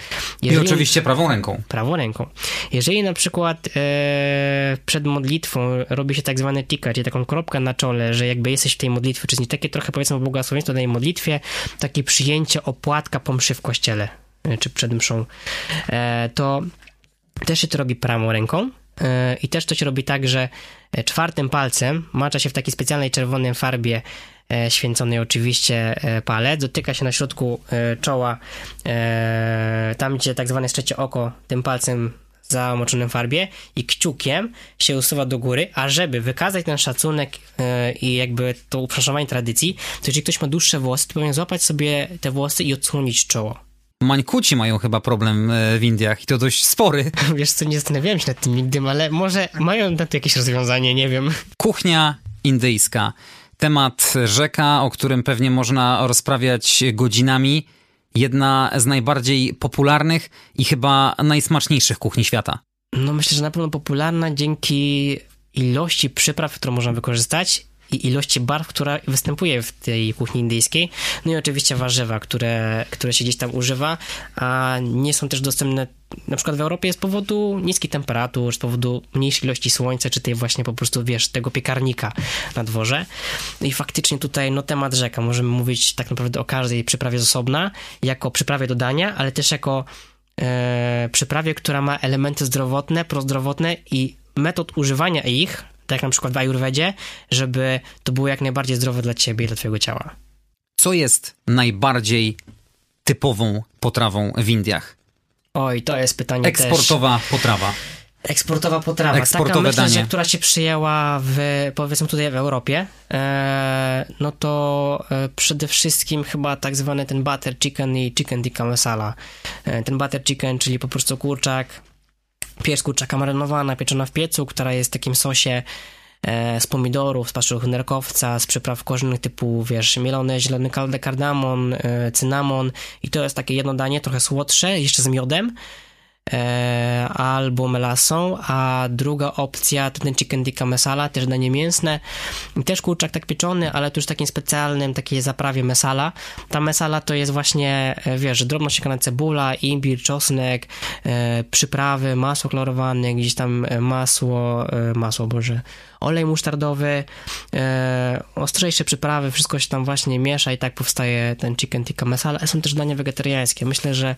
Jeżeli, I oczywiście prawą ręką. Prawą ręką. Jeżeli na przykład e, przed modlitwą robi się tak zwany czyli taką kropkę na czole, że jakby jesteś w tej modlitwie, czyli takie trochę powiedzmy błogosławieństwo tej modlitwie, takie przyjęcie opłatka po mszy w kościele, e, czy przed mszą, e, to też się to robi prawą ręką, e, i też to się robi tak, że czwartym palcem macza się w takiej specjalnej czerwonej farbie E, święconej oczywiście e, palec, dotyka się na środku e, czoła, tam gdzie tak zwane trzecie oko, tym palcem zamoczonym w farbie i kciukiem się usuwa do góry, a żeby wykazać ten szacunek i jakby to upraszczanie tradycji, to jeżeli ktoś ma dłuższe włosy, to powinien złapać sobie te włosy i odsłonić czoło. Mańkuci mają chyba problem w Indiach i to dość spory. Wiesz co, nie zastanawiałem się nad tym nigdy, ale może mają na to jakieś rozwiązanie, nie wiem. Kuchnia indyjska temat rzeka, o którym pewnie można rozprawiać godzinami. Jedna z najbardziej popularnych i chyba najsmaczniejszych kuchni świata. No myślę, że na pewno popularna dzięki ilości przypraw, które można wykorzystać i ilości barw, która występuje w tej kuchni indyjskiej. No i oczywiście warzywa, które, które się gdzieś tam używa, a nie są też dostępne na przykład w Europie z powodu niskich temperatur, z powodu mniejszej ilości słońca, czy tej właśnie po prostu, wiesz, tego piekarnika na dworze. I faktycznie tutaj, no temat rzeka, możemy mówić tak naprawdę o każdej przyprawie z osobna, jako przyprawie do dania, ale też jako e, przyprawie, która ma elementy zdrowotne, prozdrowotne i metod używania ich, tak jak na przykład w Ayurvedzie, żeby to było jak najbardziej zdrowe dla ciebie i dla twojego ciała. Co jest najbardziej typową potrawą w Indiach? Oj, to jest pytanie Eksportowa też. potrawa. Eksportowa potrawa. Eksportowe Taka myślę, danie. że która się przyjęła w, powiedzmy tutaj w Europie, e, no to e, przede wszystkim chyba tak zwany ten butter chicken i chicken tikka masala. E, ten butter chicken, czyli po prostu kurczak, pierś kurczaka marynowana, pieczona w piecu, która jest w takim sosie e, z pomidorów, z paszczu nerkowca, z przypraw korzennych typu, wiesz, mielony zielony kardamon, e, cynamon. I to jest takie jedno danie, trochę słodsze, jeszcze z miodem albo melasą, a druga opcja to ten chicken tikka masala, też danie mięsne też kurczak tak pieczony, ale tu już takim specjalnym, takiej zaprawie masala. Ta masala to jest właśnie, e, wiesz, drobno siekana cebula, imbir, czosnek, e, przyprawy, masło klarowane, gdzieś tam e, masło, e, masło, boże, olej musztardowy, e, ostrzejsze przyprawy, wszystko się tam właśnie miesza i tak powstaje ten chicken tikka masala. Są też dania wegetariańskie. Myślę, że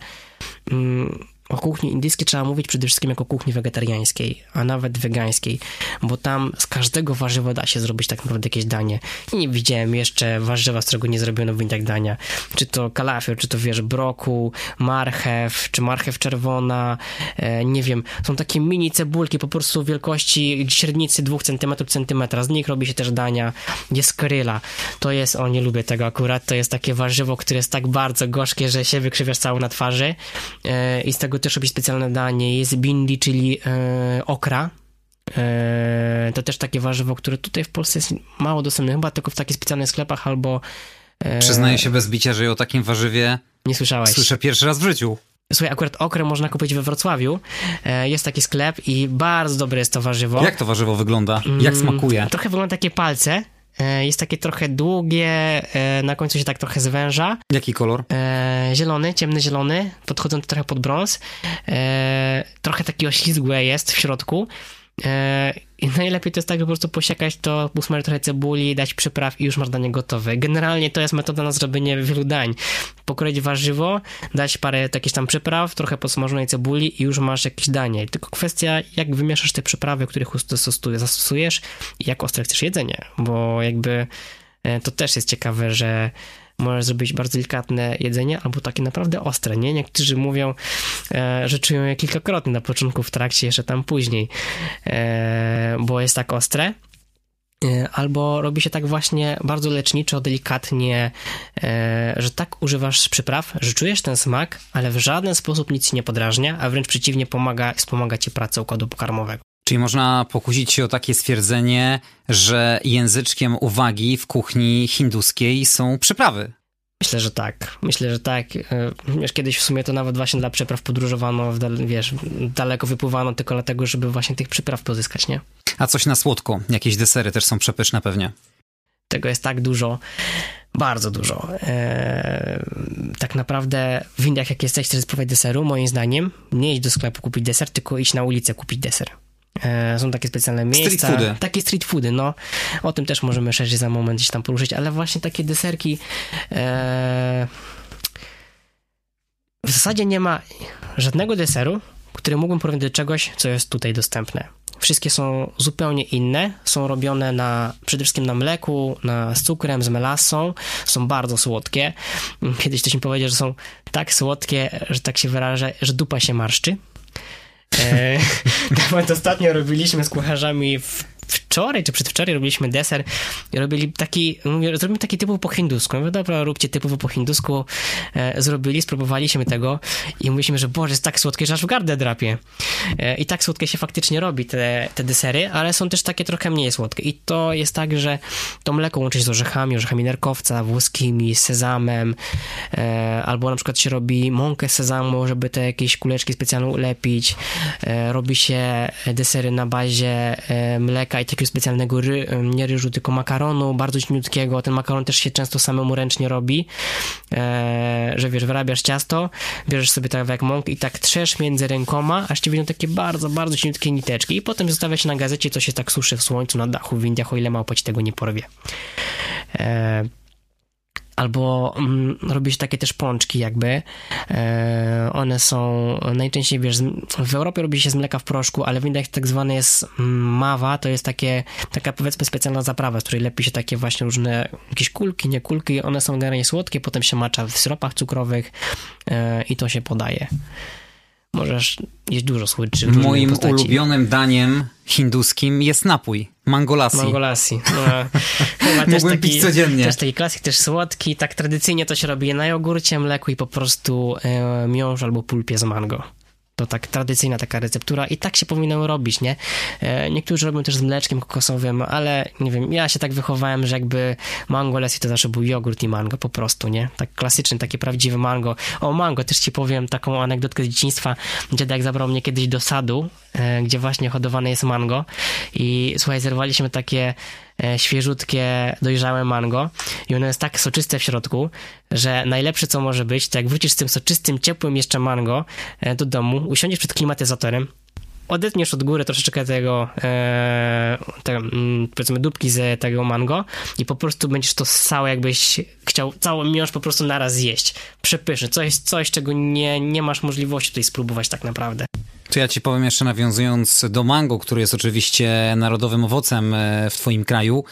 mm, o kuchni indyjskiej trzeba mówić przede wszystkim jako kuchni wegetariańskiej, a nawet wegańskiej, bo tam z każdego warzywa da się zrobić tak naprawdę jakieś danie. I nie widziałem jeszcze warzywa, z którego nie zrobiono w dania. Czy to kalafior, czy to wiesz, broku, marchew, czy marchew czerwona, e, nie wiem, są takie mini cebulki po prostu wielkości średnicy 2 cm, centymetra. Z nich robi się też dania. Jest kryla. To jest, o nie lubię tego akurat, to jest takie warzywo, które jest tak bardzo gorzkie, że się wykrzywiasz całą na twarzy e, i z tego też robi specjalne danie. Jest bindi, czyli e, okra. E, to też takie warzywo, które tutaj w Polsce jest mało dostępne, chyba tylko w takich specjalnych sklepach albo e, Przyznaję się bez bicia, że o takim warzywie nie słyszałeś. słyszę pierwszy raz w życiu. Słuchaj, akurat okrę można kupić we Wrocławiu. E, Jest taki sklep i bardzo dobre jest to warzywo. Jak to warzywo wygląda? Jak Mm, smakuje? Trochę wygląda takie palce. E, Jest takie trochę długie, e, na końcu się tak trochę zwęża. Jaki kolor? E, zielony, ciemny zielony, podchodzący trochę pod brąz. Trochę takie oślizgłe jest w środku. E, I najlepiej to jest tak, że po prostu posiekać to, usmażyć trochę cebuli, dać przypraw i już masz danie gotowe. Generalnie to jest metoda na zrobienie wielu dań. Pokroić warzywo, dać parę jakichś tam przypraw, trochę podsmażonej cebuli i już masz jakieś danie. Tylko kwestia, jak wymieszasz te przyprawy, których zastosujesz i jak ostre chcesz jedzenie, bo jakby e, to też jest ciekawe, że możesz zrobić bardzo delikatne jedzenie, albo takie naprawdę ostre, nie? Niektórzy mówią, e, że czują je kilkakrotnie na początku, w trakcie, jeszcze tam później, e, bo jest tak ostre. E, Albo robi się tak właśnie bardzo leczniczo, delikatnie, że tak używasz przypraw, że czujesz ten smak, ale w żaden sposób nic ci nie podrażnia, a wręcz przeciwnie pomaga, wspomaga ci pracę układu pokarmowego. Czyli można pokusić się o takie stwierdzenie, że języczkiem uwagi w kuchni hinduskiej są przyprawy. Myślę, że tak. Myślę, że tak. E, Wiesz, kiedyś w sumie to nawet właśnie dla przypraw podróżowano, wiesz, daleko wypływano tylko dlatego, żeby właśnie tych przypraw pozyskać, nie? A coś na słodko. Jakieś desery też są przepyszne pewnie. Tego jest tak dużo, bardzo dużo. Eee, tak naprawdę w Indiach, jak jesteś, chcesz spróbować deseru, moim zdaniem, nie iść do sklepu kupić deser, tylko iść na ulicę kupić deser. Eee, są takie specjalne miejsca. foody. Takie street foody, no. O tym też możemy szerzej za moment gdzieś tam poruszyć, ale właśnie takie deserki. Eee, w zasadzie nie ma żadnego deseru, który mógłbym porównać do czegoś, co jest tutaj dostępne. Wszystkie są zupełnie inne, są robione na, przede wszystkim na mleku, na, z cukrem, z melasą, są bardzo słodkie. Kiedyś ktoś mi powiedział, że są tak słodkie, że tak się wyrażę, że dupa się marszczy. E, nawet ostatnio robiliśmy z kucharzami w, wczoraj czy przedwczoraj robiliśmy deser i robili taki, mówię, zrobimy taki typowo po hindusku. Mówię, dobra, róbcie typowo po hindusku. E, zrobili, spróbowaliśmy tego i mówiliśmy, że Boże, jest tak słodkie, że aż w gardę drapie. E, I tak słodkie się faktycznie robi te, te desery, ale są też takie trochę mniej słodkie. I to jest tak, że to mleko łączy się z orzechami, orzechami nerkowca, włoskimi, sezamem, e, albo na przykład się robi mąkę sezamu, żeby te jakieś kuleczki specjalne ulepić. E, robi się desery na bazie e, mleka i takiego specjalnego ry, nie ryżu, tylko makaronu, bardzo cieniutkiego. Ten makaron też się często samemu ręcznie robi, e, że wiesz, wyrabiasz ciasto, bierzesz sobie tak jak mąk i tak trzesz między rękoma, aż ci wyjdą takie bardzo, bardzo cieniutkie niteczki i potem zostawia się na gazecie, to się tak suszy w słońcu na dachu w Indiach, o ile małpa ci tego nie porwie. E, albo mm, robić takie też pączki jakby. E, one są najczęściej, wiesz, w Europie robi się z mleka w proszku, ale w Indiach tak zwane jest mm, mawa, to jest takie, taka powiedzmy specjalna zaprawa, z której lepi się takie właśnie różne jakieś kulki, nie kulki, one są generalnie słodkie, potem się macza w syropach cukrowych e, i to się podaje. Możesz jeść dużo słodyczy. Moim postaci. ulubionym daniem hinduskim jest napój. Mangolasi. Mangolasi. No, chyba też taki, pić codziennie. Też taki klasyk, też słodki. Tak tradycyjnie to się robi na jogurcie, mleku i po prostu e, miąższ albo pulpie z mango. To tak tradycyjna taka receptura i tak się powinno robić, nie? E, niektórzy robią też z mleczkiem kokosowym, ale nie wiem, ja się tak wychowałem, że jakby mango lassi to zawsze był jogurt i mango po prostu, nie? Tak klasyczny, takie prawdziwe mango. O mango też ci powiem taką anegdotkę z dzieciństwa. Dziadek zabrał mnie kiedyś do sadu, e, gdzie właśnie hodowane jest mango i słuchaj, zerwaliśmy takie świeżutkie, dojrzałe mango i ono jest tak soczyste w środku, że najlepsze co może być, to jak wrócisz z tym soczystym, ciepłym jeszcze mango e, do domu, usiądziesz przed klimatyzatorem, odetniesz od góry troszeczkę tego, e, te, mm, powiedzmy, dupki z tego mango i po prostu będziesz to całe, jakbyś chciał cały miąższ po prostu naraz zjeść. Przepyszny. Coś, coś czego nie, nie masz możliwości tutaj spróbować tak naprawdę. To ja ci powiem jeszcze nawiązując do mango, który jest oczywiście narodowym owocem e, w twoim kraju.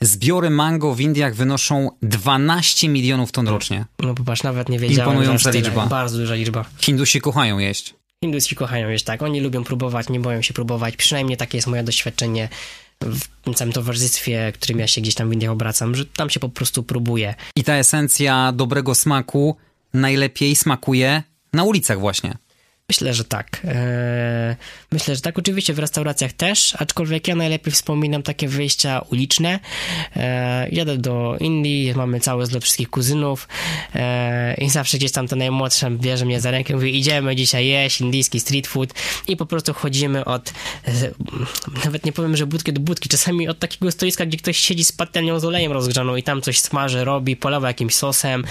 Zbiory mango w Indiach wynoszą 12 milionów ton rocznie. No popatrz, nawet nie wiedziałem, Imponująca liczba. Bardzo duża liczba. Hindusi kochają jeść. Hindusi kochają jeść tak. Oni lubią próbować, nie boją się próbować. Przynajmniej takie jest moje doświadczenie w tym całym towarzystwie, którym ja się gdzieś tam w Indiach obracam, że tam się po prostu próbuje. I ta esencja dobrego smaku najlepiej smakuje na ulicach właśnie. Myślę, że tak. Eee, myślę, że tak. Oczywiście w restauracjach też, aczkolwiek ja najlepiej wspominam takie wyjścia uliczne. Eee, jadę do Indii, mamy cały zlot wszystkich kuzynów eee, i zawsze gdzieś tam to najmłodsze bierze mnie za rękę i mówi, idziemy dzisiaj jeść indyjski street food i po prostu chodzimy od, e, nawet nie powiem, że budki do budki, czasami od takiego stoiska, gdzie ktoś siedzi z patelnią z olejem rozgrzaną i tam coś smaży, robi, polewa jakimś sosem.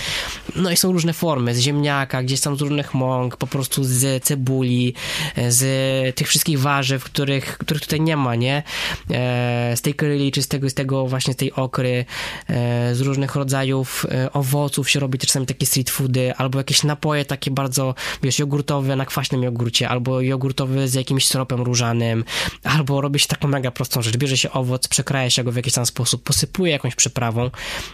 No i są różne formy, z ziemniaka, gdzieś tam z różnych mąk, po prostu z cebuli, z tych wszystkich warzyw, których, których tutaj nie ma, nie? E, z tej kryli, czy z tego, z tego właśnie z tej okry, e, z różnych rodzajów e, owoców się robi same takie street foody, albo jakieś napoje takie bardzo, wiesz, jogurtowe na kwaśnym jogurcie, albo jogurtowy z jakimś syropem różanym, albo robi się taką mega prostą rzecz, bierze się owoc, przekraja się go w jakiś tam sposób, posypuje jakąś przyprawą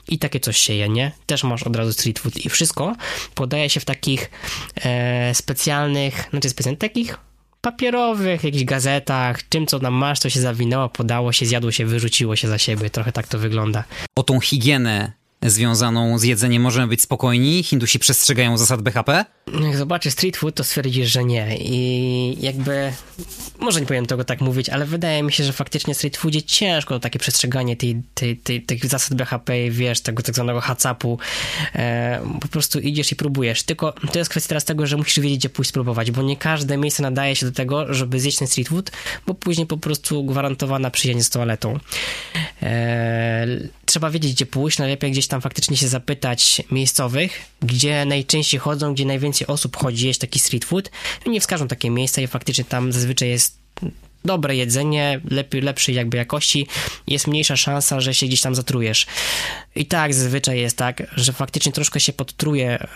i takie coś się je, nie? Też masz od razu street food i wszystko podaje się w takich e, specjalnych, znaczy specjalnych, takich papierowych, jakichś gazetach, czym co tam masz, to się zawinęło, podało się, zjadło się, wyrzuciło się za siebie. Trochę tak to wygląda. O tą higienę związaną z jedzeniem możemy być spokojni? Hindusi przestrzegają zasad BHP? Jak zobaczysz street food, to stwierdzisz, że nie. I jakby, może nie powiem tego tak mówić, ale wydaje mi się, że faktycznie w street foodzie ciężko takie przestrzeganie tej, tej, tej, tych zasad BHP, wiesz, tego tak zwanego hacapu. E, po prostu idziesz i próbujesz. Tylko to jest kwestia teraz tego, że musisz wiedzieć, gdzie pójść spróbować, bo nie każde miejsce nadaje się do tego, żeby zjeść ten street food, bo później po prostu gwarantowana przyjaźń z toaletą. E, trzeba wiedzieć, gdzie pójść, najlepiej gdzieś tam faktycznie się zapytać miejscowych, gdzie najczęściej chodzą, gdzie najwięcej osób chodzi jeść taki street food. Nie wskażą takie miejsca i faktycznie tam zazwyczaj jest dobre jedzenie, lepiej, lepszej jakby jakości, jest mniejsza szansa, że się gdzieś tam zatrujesz. I tak zazwyczaj jest tak, że faktycznie troszkę się podtruje,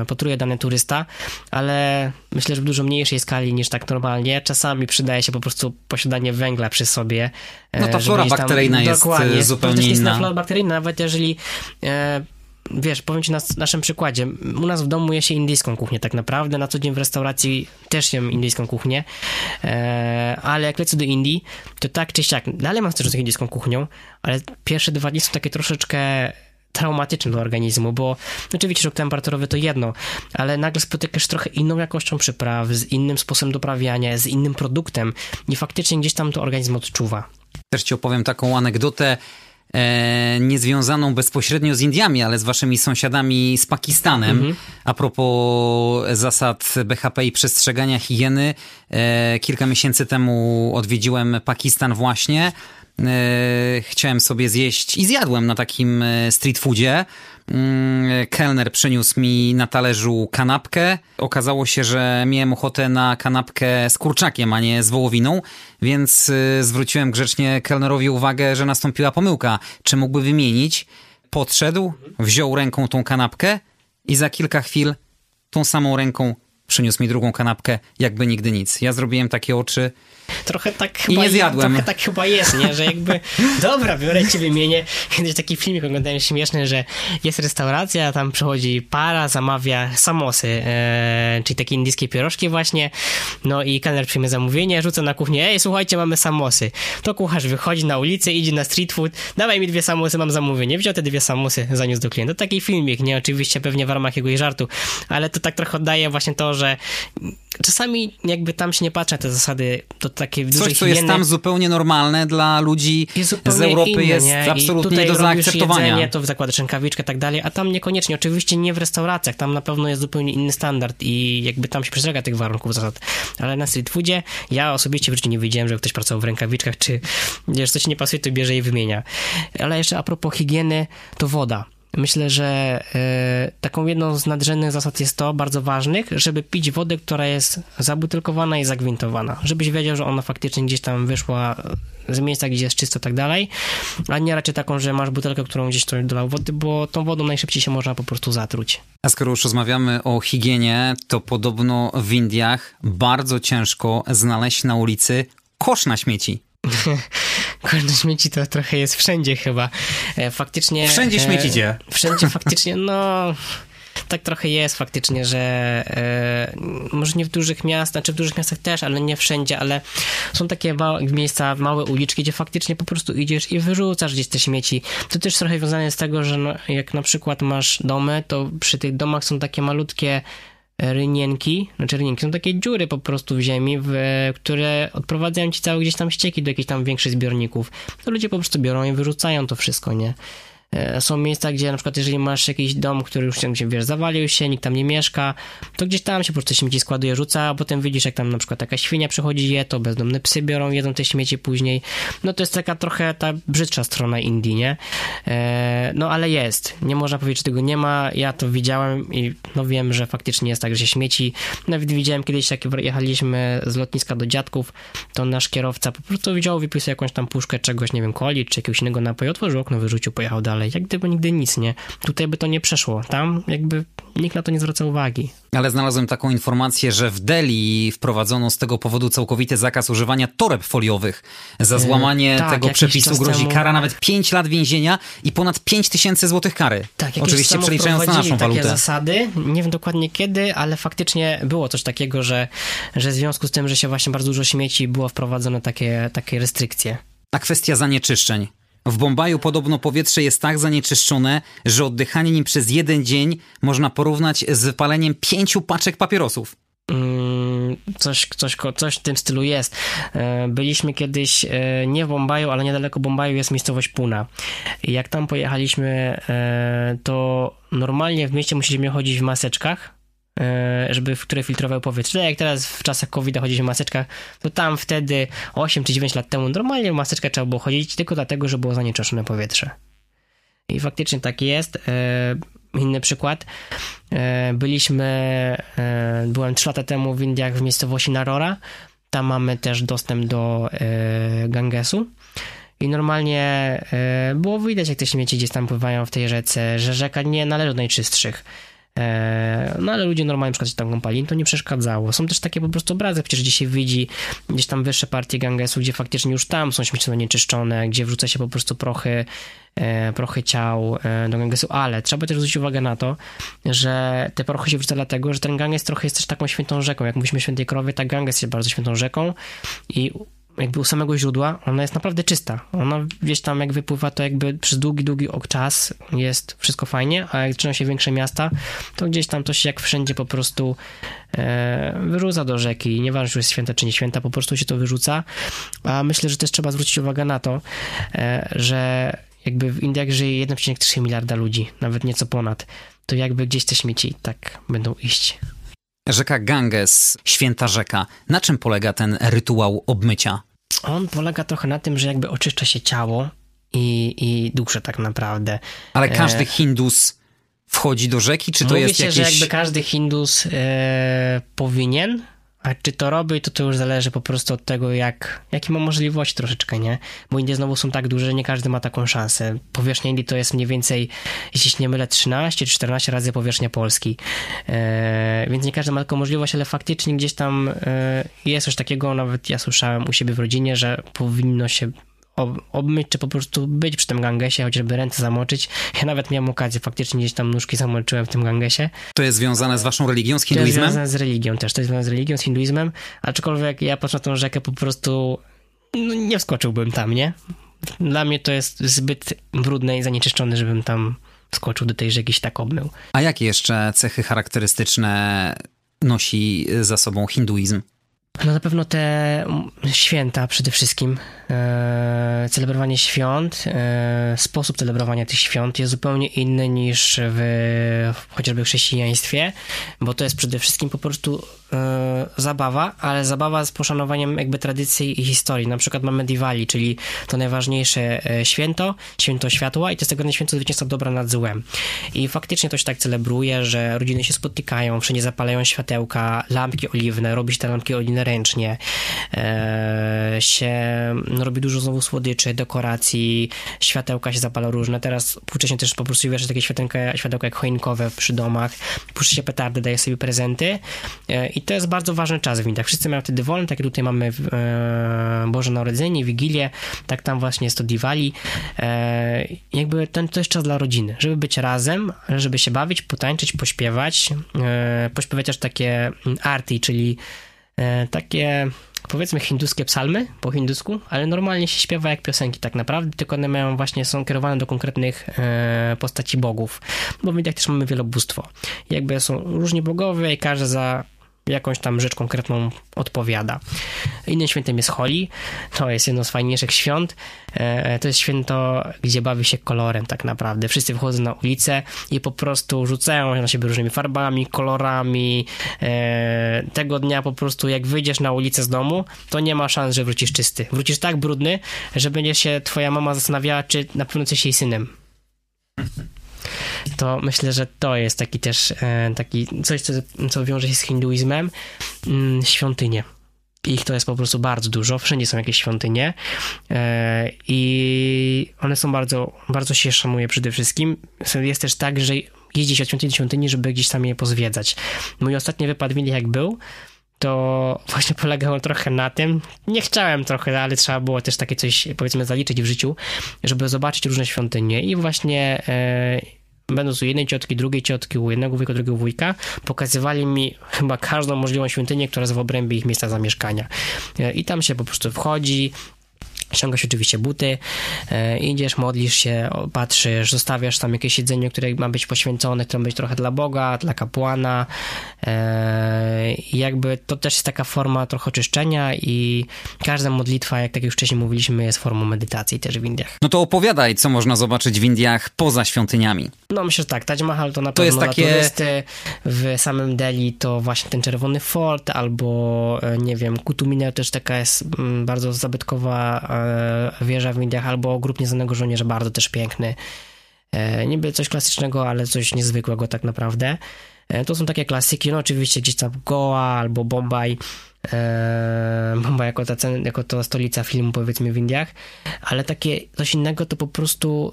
yy, podtruje dany turysta, ale myślę, że w dużo mniejszej skali niż tak normalnie. Czasami przydaje się po prostu posiadanie węgla przy sobie. No ta żeby flora bakteryjna jest, dokładnie, e, zupełnie to też jest inna. flora bakteryjna, nawet jeżeli e, wiesz, powiem ci na naszym przykładzie. U nas w domu je się indyjską kuchnię tak naprawdę, na co dzień w restauracji też jem indyjską kuchnię, e, ale jak lecę do Indii, to tak czy siak, dalej mam styczność z indyjską kuchnią, ale pierwsze dwa dni są takie troszeczkę traumatyczne dla organizmu, bo oczywiście szok temperaturowy to jedno, ale nagle spotykasz trochę inną jakością przypraw, z innym sposobem doprawiania, z innym produktem i faktycznie gdzieś tam to organizm odczuwa. Też ci opowiem taką anegdotę, niezwiązaną bezpośrednio z Indiami, ale z waszymi sąsiadami z Pakistanem. Mhm. A propos zasad BHP i przestrzegania higieny, e, kilka miesięcy temu odwiedziłem Pakistan właśnie. E, chciałem sobie zjeść i zjadłem na takim e, street foodzie. Mm, kelner przyniósł mi na talerzu kanapkę. Okazało się, że miałem ochotę na kanapkę z kurczakiem, a nie z wołowiną, więc e, zwróciłem grzecznie kelnerowi uwagę, że nastąpiła pomyłka. Czy mógłby wymienić? Podszedł, wziął ręką tą kanapkę i za kilka chwil tą samą ręką przyniósł mi drugą kanapkę, jakby nigdy nic. Ja zrobiłem takie oczy, trochę tak chyba, I nie zjadłem. Trochę tak chyba jest, nie? Że jakby, dobra, biorę ci wymienię. Kiedyś taki filmik oglądałem śmieszny, że jest restauracja, tam przychodzi para, zamawia samosy, e, czyli takie indyjskie pierożki właśnie, no i kelner przyjmie zamówienie, rzuca na kuchnię, ej, słuchajcie, mamy samosy. To kucharz wychodzi na ulicę, idzie na street food, dawaj mi dwie samosy, mam zamówienie. Wziął te dwie samosy, zaniósł do klienta. Taki filmik, nie? Oczywiście pewnie w ramach jakiegoś żartu, ale to tak trochę oddaje właśnie to, że czasami jakby tam się nie patrzy na te zasady, to takie Coś, co jest tam zupełnie normalne dla ludzi z Europy inne, jest nie? absolutnie nie do zaakceptowania. Jedzenie, to zakładasz rękawiczkę i tak dalej, a tam niekoniecznie. Oczywiście nie w restauracjach, tam na pewno jest zupełnie inny standard i jakby tam się przestrzega tych warunków, zasad. Ale na street foodzie ja osobiście w życiu nie widziałem, że ktoś pracował w rękawiczkach, czy wiesz, coś nie pasuje, to bierze i wymienia. Ale jeszcze a propos higieny, to woda. Myślę, że y, taką jedną z nadrzędnych zasad jest to, bardzo ważnych, żeby pić wodę, która jest zabutelkowana i zagwintowana. Żebyś wiedział, że ona faktycznie gdzieś tam wyszła z miejsca, gdzie jest czysto i tak dalej, a nie raczej taką, że masz butelkę, którą gdzieś to dolał wody, bo tą wodą najszybciej się można po prostu zatruć. A skoro już rozmawiamy o higienie, to podobno w Indiach bardzo ciężko znaleźć na ulicy kosz na śmieci. Kosz śmieci to trochę jest wszędzie chyba. E, faktycznie... Wszędzie. E, wszędzie faktycznie, no tak trochę jest faktycznie, że e, może nie w dużych miastach, znaczy w dużych miastach też, ale nie wszędzie, ale są takie małe miejsca, małe uliczki, gdzie faktycznie po prostu idziesz i wyrzucasz gdzieś te śmieci. To też trochę związane z tego, że no, jak na przykład masz domy, to przy tych domach są takie malutkie rynienki, znaczy rynienki, są takie dziury po prostu w ziemi, w, które odprowadzają ci całe gdzieś tam ścieki do jakichś tam większych zbiorników. To ludzie po prostu biorą i wyrzucają to wszystko, nie? E, są miejsca, gdzie na przykład jeżeli masz jakiś dom, który już się, wiesz, zawalił się, nikt tam nie mieszka, to gdzieś tam się po prostu śmieci składuje, rzuca, a potem widzisz, jak tam na przykład taka świnia przychodzi, je to, bezdomne psy biorą, jedzą te śmieci później. No to jest taka trochę ta brzydsza strona Indii, nie? E, no ale jest. Nie można powiedzieć, że tego nie ma. Ja to widziałem i no wiem, że faktycznie jest tak, że śmieci. Nawet widziałem kiedyś, jak jechaliśmy z lotniska do dziadków, to nasz kierowca po prostu wziął, wypisał jakąś tam puszkę czegoś, nie wiem, coli czy jakiegoś innego napoju, otworzył okno, wyrzucił, pojechał dalej dalej, jak gdyby nigdy nic, nie? Tutaj by to nie przeszło, tam jakby nikt na to nie zwraca uwagi. Ale znalazłem taką informację, że w Delhi wprowadzono z tego powodu całkowity zakaz używania toreb foliowych. Za e, złamanie tak, tego przepisu grozi temu... kara nawet 5 lat więzienia i ponad 5 tysięcy złotych kary. Tak, Oczywiście przeliczając na naszą takie zasady, nie wiem dokładnie kiedy, ale faktycznie było coś takiego, że, że w związku z tym, że się właśnie bardzo dużo śmieci, było wprowadzone takie, takie restrykcje. A kwestia zanieczyszczeń. W Bombaju podobno powietrze jest tak zanieczyszczone, że oddychanie nim przez jeden dzień można porównać z wypaleniem pięciu paczek papierosów. Mm, coś, coś, coś w tym stylu jest. E, byliśmy kiedyś e, nie w Bombaju, ale niedaleko Bombaju jest miejscowość Puna. Jak tam pojechaliśmy, e, to normalnie w mieście musieliśmy chodzić w maseczkach, żeby, które filtrowały powietrze. Tak jak teraz w czasach COVID chodzić w maseczkach, to tam wtedy 8 czy 9 lat temu normalnie maseczkę trzeba było chodzić tylko dlatego, że było zanieczyszczone powietrze. I faktycznie tak jest. E, inny przykład. E, byliśmy, byłem 3 lata temu w Indiach w miejscowości Narora. Tam mamy też dostęp do Gangesu. I normalnie było widać, jak te śmieci gdzieś tam pływają w tej rzece, że rzeka nie należy do najczystszych E, no ale ludzie normalnie na przykład się tam kąpali, to nie przeszkadzało. Są też takie po prostu obrazy, przecież gdzieś się widzi gdzieś tam wyższe partie Gangesu, gdzie faktycznie już tam są śmieci nieczyszczone, gdzie wrzuca się po prostu prochy, e, prochy ciał e, do Gangesu, ale trzeba też zwrócić uwagę na to, że te prochy się wrzuca dlatego, że ten Ganges trochę jest też taką świętą rzeką. Jak mówiliśmy świętej krowie, tak Ganges jest bardzo świętą rzeką i jakby u samego źródła, ona jest naprawdę czysta. Ona gdzieś tam jak wypływa, to jakby przez długi, długi czas jest wszystko fajnie, a jak zaczynają się większe miasta, to gdzieś tam to się jak wszędzie po prostu e, wyrzuca do rzeki. Nieważne, czy jest święta, czy nie święta, po prostu się to wyrzuca. A myślę, że też trzeba zwrócić uwagę na to, e, że jakby w Indiach żyje 1,3 miliarda ludzi, nawet nieco ponad, to jakby gdzieś te śmieci tak będą iść. Rzeka Ganges, święta rzeka. Na czym polega ten rytuał obmycia? On polega trochę na tym, że jakby oczyszcza się ciało i, i duszę tak naprawdę. Ale każdy e... Hindus wchodzi do rzeki, czy to Mówi jest się, jakieś... że jakby każdy Hindus e, powinien, a czy to robi, to to już zależy po prostu od tego, jak, jakie ma możliwości troszeczkę, nie? Bo Indie znowu są tak duże, że nie każdy ma taką szansę. Powierzchnia Indii to jest mniej więcej, jeśli się nie mylę, 13 czy 14 razy powierzchnia Polski. E, więc nie każdy ma taką możliwość, ale faktycznie gdzieś tam e, jest coś takiego, nawet ja słyszałem u siebie w rodzinie, że powinno się obmyć, czy po prostu być przy tym gangesie, chociażby ręce zamoczyć. Ja nawet miałem okazję, faktycznie gdzieś tam nóżki zamoczyłem w tym gangesie. To jest związane z waszą religią, z hinduizmem? To jest związane z religią też, to jest związane z religią, z hinduizmem, aczkolwiek ja patrzę na tą rzekę po prostu no, nie wskoczyłbym tam, nie? Dla mnie to jest zbyt brudne i zanieczyszczone, żebym tam wskoczył do tej rzeki się tak obmył. A jakie jeszcze cechy charakterystyczne nosi za sobą hinduizm? No na pewno te święta przede wszystkim, celebrowanie świąt, e, sposób celebrowania tych świąt jest zupełnie inny niż w chociażby chrześcijaństwie, bo to jest przede wszystkim po prostu e, zabawa, ale zabawa z poszanowaniem jakby tradycji i historii. Na przykład mamy Diwali, czyli to najważniejsze e, święto, święto światła i to jest tego święto zwycięstwa dobra nad złem. I faktycznie to się tak celebruje, że rodziny się spotykają, wszędzie zapalają światełka, lampki oliwne, robi się te lampki oliwne ręcznie, e, się robi dużo znowu słodyczy, dekoracji, światełka się zapala różne. Teraz współcześnie też po prostu wiesz, takie światełka, światełka jak choinkowe przy domach, puszcza się petardy, daje sobie prezenty e, i to jest bardzo ważny czas w Windach. Wszyscy mają wtedy wolne, tak tutaj mamy e, Boże Narodzenie, Wigilię, tak tam właśnie jest to Diwali. E, jakby ten, to jest czas dla rodziny, żeby być razem, żeby się bawić, potańczyć, pośpiewać, pośpiewać też takie arty, czyli takie powiedzmy hinduskie psalmy po hindusku, ale normalnie się śpiewa jak piosenki tak naprawdę, tylko one mają właśnie, są kierowane do konkretnych e, postaci bogów, bo w Indiach też mamy wielobóstwo. Jakby są różni bogowie i każdy za jakąś tam rzecz konkretną odpowiada. Innym świętem jest Holi, to jest jedno z fajniejszych świąt. E, to jest święto, gdzie bawi się kolorem tak naprawdę. Wszyscy wychodzą na ulicę i po prostu rzucają na siebie różnymi farbami, kolorami. E, tego dnia po prostu jak wyjdziesz na ulicę z domu, to nie ma szans, że wrócisz czysty. Wrócisz tak brudny, że będzie się twoja mama zastanawiała, czy na pewno jesteś jej synem to myślę, że to jest taki też e, taki coś, co, co wiąże się z hinduizmem, mm, świątynie. Ich to jest po prostu bardzo dużo, wszędzie są jakieś świątynie e, i one są bardzo, bardzo się szanuje przede wszystkim. Jest też tak, że jeździ się od świątyni do świątyni, żeby gdzieś tam je pozwiedzać. Mój ostatni wypad Indiach jak był, to właśnie polegało trochę na tym, nie chciałem trochę, ale trzeba było też takie coś, powiedzmy, zaliczyć w życiu, żeby zobaczyć różne świątynie i właśnie e, będąc u jednej ciotki, drugiej ciotki, u jednego wujka, drugiego wujka, pokazywali mi chyba każdą możliwą świątynię, która jest w obrębie ich miejsca zamieszkania. E, I tam się po prostu wchodzi, ściągasz oczywiście buty, e, idziesz, modlisz się, patrzysz, zostawiasz tam jakieś jedzenie, które ma być poświęcone, które ma być trochę dla Boga, dla kapłana. E, jakby to też jest taka forma trochę oczyszczenia i każda modlitwa, jak tak już wcześniej mówiliśmy, jest formą medytacji też w Indiach. No to opowiadaj, co można zobaczyć w Indiach poza świątyniami. No myślę, że tak, Taj Mahal to na to pewno jest takie... turysty. W samym Delhi to właśnie ten czerwony fort albo, e, nie wiem, Kutumine też taka jest mm, bardzo zabytkowa E, wieża w Indiach, albo Grup Nieznanego Żołnierza, bardzo też piękny. E, niby coś klasycznego, ale coś niezwykłego tak naprawdę. E, to są takie klasyki, no oczywiście gdzieś tam Goa albo Bombaj, Bombaj jako ta, jako to stolica filmu powiedzmy w Indiach, ale takie coś innego to po prostu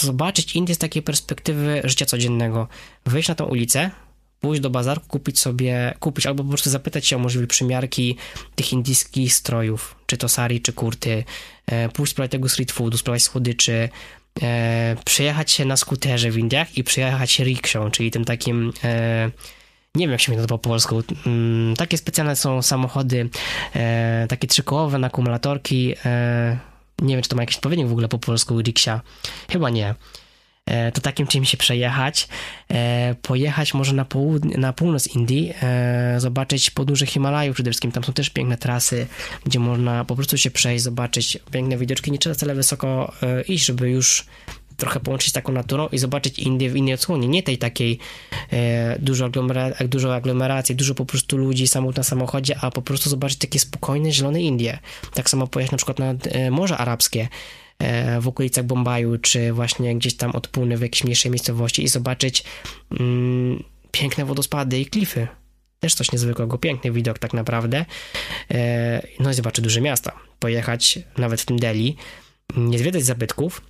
zobaczyć Indię z takiej perspektywy życia codziennego. Wyjść na tą ulicę, pójść do bazarku, kupić sobie, kupić albo po prostu zapytać się o możliwe przymiarki tych indyjskich strojów, czy to sari, czy kurty, e, pójść spróbować tego street foodu, spróbować słodyczy, e, przejechać się na skuterze w Indiach i przejechać się rikszą, czyli tym takim e, nie wiem jak się nazywa po polsku, mm, takie specjalne są samochody, e, takie trzykołowe na akumulatorki, e, nie wiem czy to ma jakiś odpowiednik w ogóle po polsku, riksza, chyba nie. E, to takim czymś się przejechać, e, pojechać może na, południe, na północ Indii, e, zobaczyć podnóże Himalajów przede wszystkim, tam są też piękne trasy, gdzie można po prostu się przejść, zobaczyć piękne widoczki, nie trzeba wcale wysoko iść, żeby już trochę połączyć taką naturą i zobaczyć Indię w innej odsłonie, nie tej takiej e, dużo, aglomera dużo aglomeracji, dużo po prostu ludzi samot na samochodzie, a po prostu zobaczyć takie spokojne, zielone Indie. Tak samo pojechać na przykład na e, Morze Arabskie, w okolicach Bombaju, czy właśnie gdzieś tam od Puny w jakiejś mniejszej miejscowości i zobaczyć mm, piękne wodospady i klify. Też coś niezwykłego, piękny widok tak naprawdę. E, no i zobaczyć duże miasta. Pojechać nawet w tym Delhi, nie zwiedzać zabytków,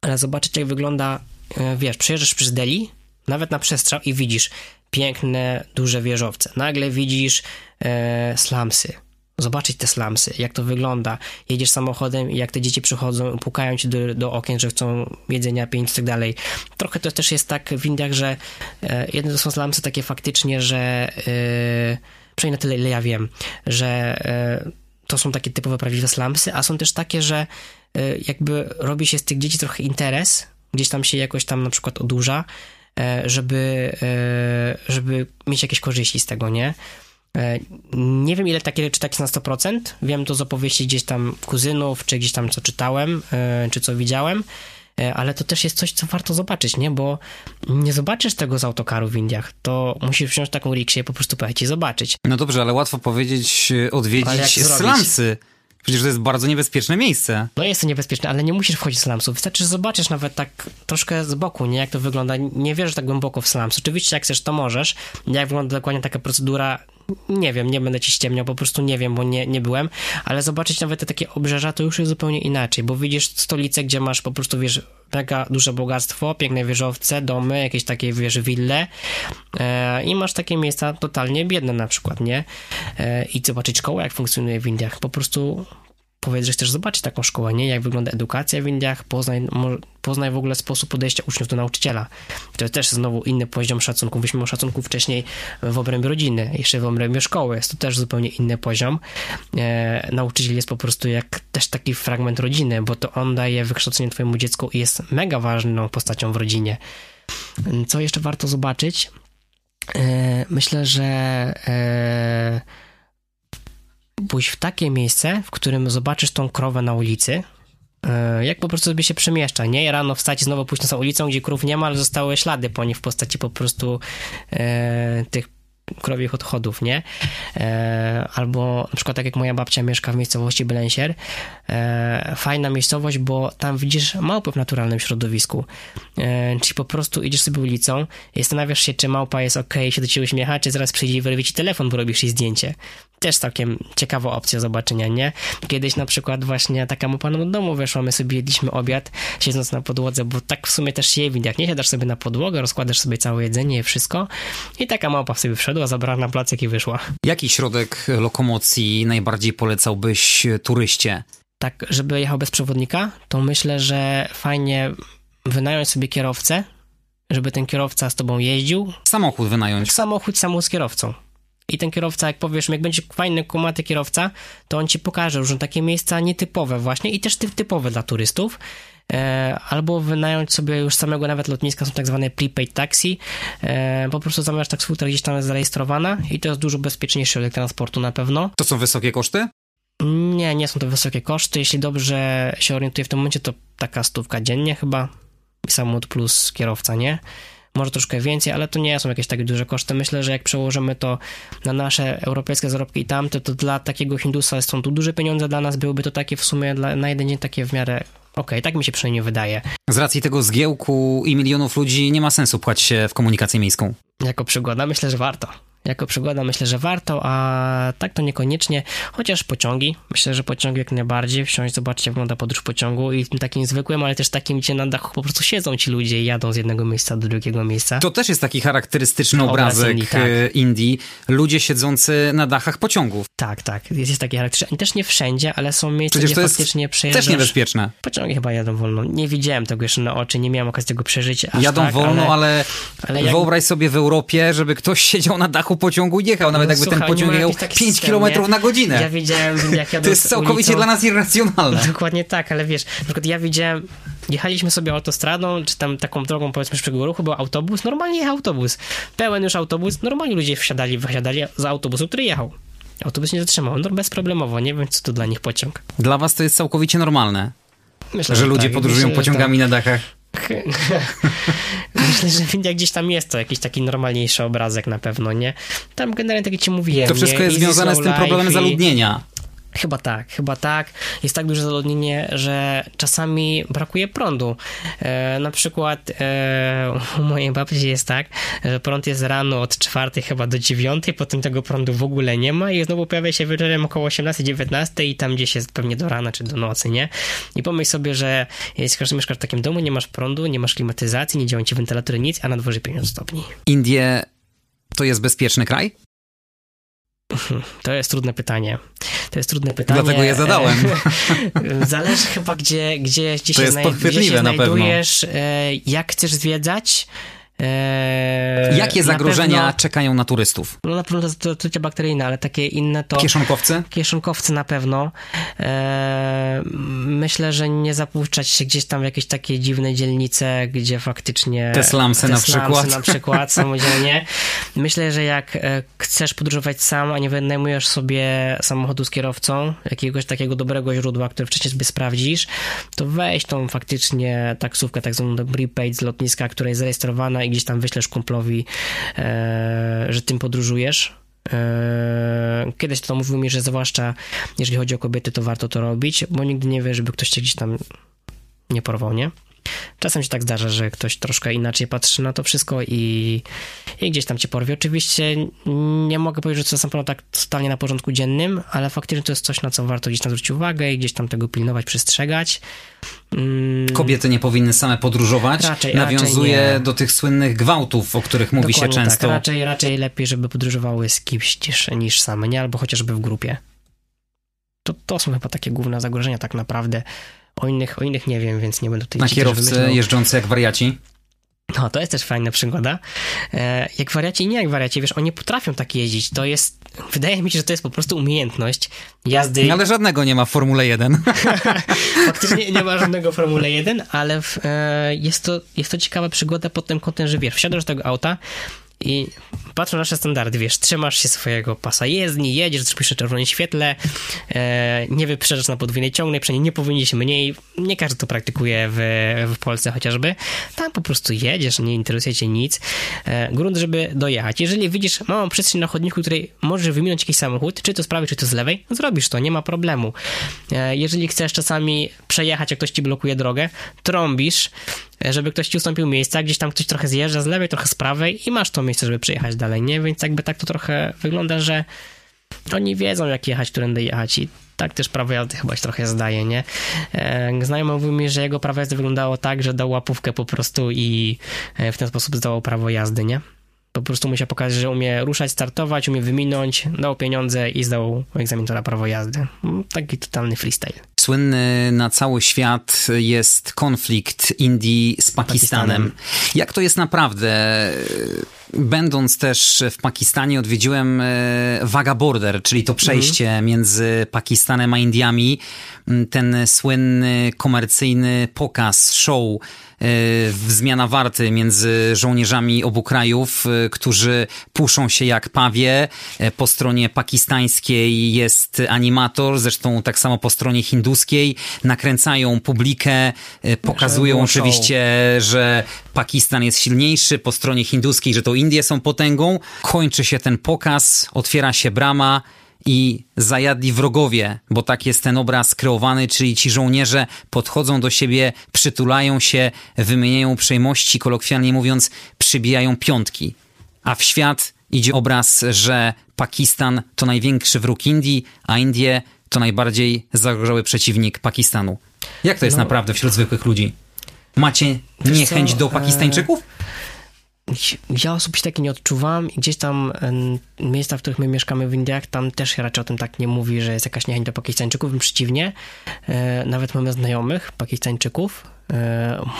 ale zobaczyć jak wygląda, e, wiesz, przejeżdżasz przez Delhi, nawet na przestrzał i widzisz piękne, duże wieżowce. Nagle widzisz e, slumsy, zobaczyć te slumsy, jak to wygląda. Jedziesz samochodem i jak te dzieci przychodzą, pukają ci do, do okien, że chcą jedzenia, pieniędzy i tak dalej. Trochę to też jest tak w Indiach, że e, jedne to są slumsy takie faktycznie, że e, przynajmniej na tyle, ile ja wiem, że e, to są takie typowe, prawdziwe slumsy, a są też takie, że e, jakby robi się z tych dzieci trochę interes, gdzieś tam się jakoś tam na przykład odurza, e, żeby, e, żeby mieć jakieś korzyści z tego, nie? E, nie wiem, ile takie, czy tak jest na 100%. Wiem to z opowieści gdzieś tam kuzynów, czy gdzieś tam co czytałem, e, czy co widziałem, e, ale to też jest coś, co warto zobaczyć, nie? Bo nie zobaczysz tego z autokaru w Indiach. To musisz wziąć taką riksę i po prostu pojechać i zobaczyć. No dobrze, ale łatwo powiedzieć, odwiedzić slumsy. Przecież to jest bardzo niebezpieczne miejsce. No jest to niebezpieczne, ale nie musisz wchodzić w slumsów. Wystarczy, że zobaczysz nawet tak troszkę z boku, nie? Jak to wygląda. Nie wierzysz tak głęboko w slums. Oczywiście jak chcesz, to możesz. Jak wygląda dokładnie taka procedura, nie wiem, nie będę ci ściemniał, po prostu nie wiem, bo nie, nie byłem, ale zobaczyć nawet te takie obrzeża to już jest zupełnie inaczej, bo widzisz stolicę, gdzie masz po prostu, wiesz, mega duże bogactwo, piękne wieżowce, domy, jakieś takie, wiesz, wille e, i masz takie miejsca totalnie biedne na przykład, nie? E, I zobaczyć szkołę, jak funkcjonuje w Indiach, po prostu powiedz, że chcesz zobaczyć taką szkołę, nie? Jak wygląda edukacja w Indiach, poznaj, poznaj w ogóle sposób podejścia uczniów do nauczyciela. To jest też znowu inny poziom szacunku. Myśmy o szacunku wcześniej w obrębie rodziny, jeszcze w obrębie szkoły. Jest to też zupełnie inny poziom. E, nauczyciel jest po prostu jak też taki fragment rodziny, bo to on daje wykształcenie twojemu dziecku i jest mega ważną postacią w rodzinie. Co jeszcze warto zobaczyć? E, myślę, że e, pójść w takie miejsce, w którym zobaczysz tą krowę na ulicy, e, jak po prostu sobie się przemieszcza, nie? Rano wstać znowu pójść na ulicą, gdzie krów nie ma, ale zostały ślady po niej w postaci po prostu e, tych krowiech odchodów, nie? E, albo na przykład tak jak moja babcia mieszka w miejscowości Belensier, e, fajna miejscowość, bo tam widzisz małpy w naturalnym środowisku. E, czyli po prostu idziesz sobie ulicą i zastanawiasz się, czy małpa jest ok, się do ciebie uśmiecha, czy zaraz przyjdzie i wyrwie ci telefon, bo robisz jej zdjęcie też całkiem ciekawa opcja zobaczenia, nie? Kiedyś na przykład właśnie taka mapa do domu weszła, my sobie jedliśmy obiad, siedząc na podłodze, bo tak w sumie też się je jak nie siadasz sobie na podłogę, rozkładasz sobie całe jedzenie wszystko i taka małpa sobie wszedła, zabrała na placek i wyszła. Jaki środek lokomocji najbardziej polecałbyś turyście? Tak, żeby jechał bez przewodnika, to myślę, że fajnie wynająć sobie kierowcę, żeby ten kierowca z tobą jeździł. Samochód wynająć. Samochód samą z kierowcą i ten kierowca, jak powiesz, jak będzie fajny, kumaty kierowca, to on ci pokaże różne takie miejsca nietypowe właśnie i też typowe dla turystów. E, albo wynająć sobie już samego nawet lotniska, są tak zwane prepaid taxi. E, po prostu zamawiasz taksówkę, która gdzieś tam jest zarejestrowana i to jest dużo bezpieczniejszy środek transportu na pewno. To są wysokie koszty? Nie, nie są to wysokie koszty. Jeśli dobrze się orientuję w tym momencie, to taka stówka dziennie chyba. Samochód plus kierowca, nie? może troszkę więcej, ale to nie są jakieś tak duże koszty. Myślę, że jak przełożymy to na nasze europejskie zarobki i tamte, to dla takiego Hindusa są tu duże pieniądze, dla nas byłyby to takie w sumie dla, na jeden dzień takie w miarę okej, okay, tak mi się przynajmniej wydaje. Z racji tego zgiełku i milionów ludzi nie ma sensu pchać się w komunikację miejską. Jako przygoda myślę, że warto jako przygoda myślę, że warto, a tak to niekoniecznie, chociaż pociągi, myślę, że pociągi jak najbardziej, wsiąść, zobaczyć jak wygląda podróż pociągu i tym takim zwykłym, ale też takim, gdzie na dachu po prostu siedzą ci ludzie i jadą z jednego miejsca do drugiego miejsca. To też jest taki charakterystyczny obrazek Indii, tak. E, Indii, ludzie siedzący na dachach pociągów. Tak, tak, jest, jest taki charakterystyczny, też nie wszędzie, ale są miejsca, Przecież gdzie to faktycznie przejeżdżasz. też niebezpieczne. Pociągi chyba jadą wolno, nie widziałem tego jeszcze na oczy, nie miałem okazji tego przeżyć Jadą tak, wolno, ale, ale, ale jak... wyobraź sobie w Europie, żeby ktoś siedział na dachu pociągu jechał, nawet no, jakby słuchaj, ten pociąg jechał 5 km na godzinę. Ja widziałem, jak jadą To jest całkowicie ulicą. dla nas irracjonalne. Dokładnie tak, ale wiesz, na przykład ja widziałem, jechaliśmy sobie autostradą, czy tam taką drogą powiedzmy szybkiego ruchu, był autobus, normalnie jechał autobus. Pełen już autobus, normalnie ludzie wsiadali, wysiadali z autobusu, który jechał. Autobus nie zatrzymał, no bezproblemowo, nie wiem co to dla nich pociąg. Dla was to jest całkowicie normalne. Myślę, że, że ludzie tak. podróżują Myślę, pociągami tak. na dachach. Myślę, że jak gdzieś tam jest to jakiś taki normalniejszy obrazek na pewno, nie? Tam generalnie tak jak ci mówiłem. To wszystko jest związane z tym problemem zaludnienia. Chyba tak, chyba tak. Jest tak duże zaludnienie, że czasami brakuje prądu. E, na przykład e, u mojej babci jest tak, że prąd jest rano od czwartej chyba do dziewiątej, potem tego prądu w ogóle nie ma i znowu pojawia się wieczorem około 18-19 i tam gdzieś jest pewnie do rana czy do nocy, nie? I pomyśl sobie, że jeśli mieszkasz w takim domu, nie masz prądu, nie masz klimatyzacji, nie działają ci wentylatory, nic, a na dworze 50 stopni. Indie to jest bezpieczny kraj? To jest trudne pytanie. To jest trudne pytanie. Dlatego je zadałem. Zależy chyba, gdzie, gdzie, gdzie, się, znaj- gdzie się znajdujesz, e, jak chcesz zwiedzać. Eee, Jakie zagrożenia pewno, czekają na turystów? No na pewno to trucia bakteryjne, ale takie inne to... Kieszonkowcy? Kieszonkowcy na pewno. Eee, myślę, że nie zapuszczać się gdzieś tam w jakieś takie dziwne dzielnice, gdzie faktycznie... Te slumsy, te na przykład. na przykład samodzielnie. Myślę, że jak e, chcesz podróżować sam, a nie wynajmujesz sobie samochodu z kierowcą, jakiegoś takiego dobrego źródła, które wcześniej sobie sprawdzisz, to weź tą faktycznie taksówkę, tak zwaną prepaid z lotniska, która jest zarejestrowana i gdzieś tam wyślesz kumplowi, e, że tym podróżujesz. E, kiedyś to mówił mi, że zwłaszcza jeżeli chodzi o kobiety, to warto to robić, bo nigdy nie wie, żeby ktoś cię gdzieś tam nie porwał, nie? Czasem się tak zdarza, że ktoś troszkę inaczej patrzy na to wszystko i, i gdzieś tam cię porwie. Oczywiście nie mogę powiedzieć, że to jest na pewno tak totalnie na porządku dziennym, ale faktycznie to jest coś, na co warto gdzieś tam zwrócić uwagę i gdzieś tam tego pilnować, przestrzegać. Mm. Kobiety nie powinny same podróżować. Raczej, Nawiązuje raczej do tych słynnych gwałtów, o których mówi Dokładnie się tak. często. Tak. Raczej, raczej lepiej, żeby podróżowały z kimś niż, niż same, nie? Albo chociażby w grupie. To, to są chyba takie główne zagrożenia tak naprawdę. O innych, o innych nie wiem, więc nie będę tutaj... Na kierowcy jeżdżący jak wariaci? No, to jest też fajna przygoda. E, jak wariaci i nie jak wariaci, wiesz, oni potrafią tak jeździć. To jest, wydaje mi się, że to jest po prostu umiejętność jazdy. No, ale żadnego nie ma w Formule 1. Faktycznie nie ma żadnego w Formule 1, ale w, e, jest, to, jest to ciekawa przygoda pod tym kątem, że wiesz, wsiadasz do tego auta, i patrzą na nasze standardy, wiesz, trzymasz się swojego pasa jezdni, jedziesz, trzymasz na czerwonym świetle, e, nie wyprzedzasz na podwójnej ciągnej, przynajmniej nie powinieneś mniej, nie każdy to praktykuje w, w Polsce chociażby, tam po prostu jedziesz, nie interesuje cię nic, e, grunt, żeby dojechać. Jeżeli widzisz małą przestrzeń na chodniku, której możesz wyminąć jakiś samochód, czy to z prawej, czy to z lewej, zrobisz to, nie ma problemu. E, jeżeli chcesz czasami przejechać, jak ktoś ci blokuje drogę, trąbisz, E, żeby ktoś ci ustąpił miejsca, gdzieś tam ktoś trochę zjeżdża z lewej, trochę z prawej i masz to miejsce, żeby przyjechać dalej, nie? Więc jakby tak to trochę wygląda, że oni wiedzą, jak jechać, którędy jechać i tak też prawo jazdy chyba się trochę zdaje, nie? E, znajomy mówił mi, że jego prawo jazdy wyglądało tak, że dał łapówkę po prostu i e, w ten sposób zdawał prawo jazdy, nie? Po prostu musiał pokazać, że umie ruszać, startować, umie wyminąć, dał pieniądze i zdał egzamin na prawo jazdy. Taki totalny freestyle. Słynny na cały świat jest konflikt Indii z Pakistanem. Pakistanem. Jak to jest naprawdę? Będąc też w Pakistanie, odwiedziłem Waga Border, czyli to przejście mm. między Pakistanem a Indiami. Ten słynny komercyjny pokaz, show zmiana warty między żołnierzami obu krajów, e, którzy puszą się jak pawie. E, po stronie pakistańskiej jest animator, zresztą tak samo po stronie hinduskiej. Nakręcają publikę, e, pokazują oczywiście, że Pakistan jest silniejszy, po stronie hinduskiej, że to Indie są potęgą. Kończy się ten pokaz, otwiera się brama i zajadli wrogowie, bo tak jest ten obraz kreowany, czyli ci żołnierze podchodzą do siebie, przytulają się, wymieniają uprzejmości, kolokwialnie mówiąc, przybijają piątki. A w świat idzie obraz, że Pakistan to największy wróg Indii, a Indie to najbardziej zagrożony przeciwnik Pakistanu. Jak to jest no, naprawdę wśród zwykłych ludzi? Macie niechęć do e, Pakistańczyków? ja osobiście takie nie odczuwam gdzieś tam miejsca, w których my mieszkamy w Indiach, tam też się raczej o tym tak nie mówi, że jest jakaś niechęć do Pakistańczyków, przeciwnie, e, nawet mamy znajomych Pakistańczyków, E,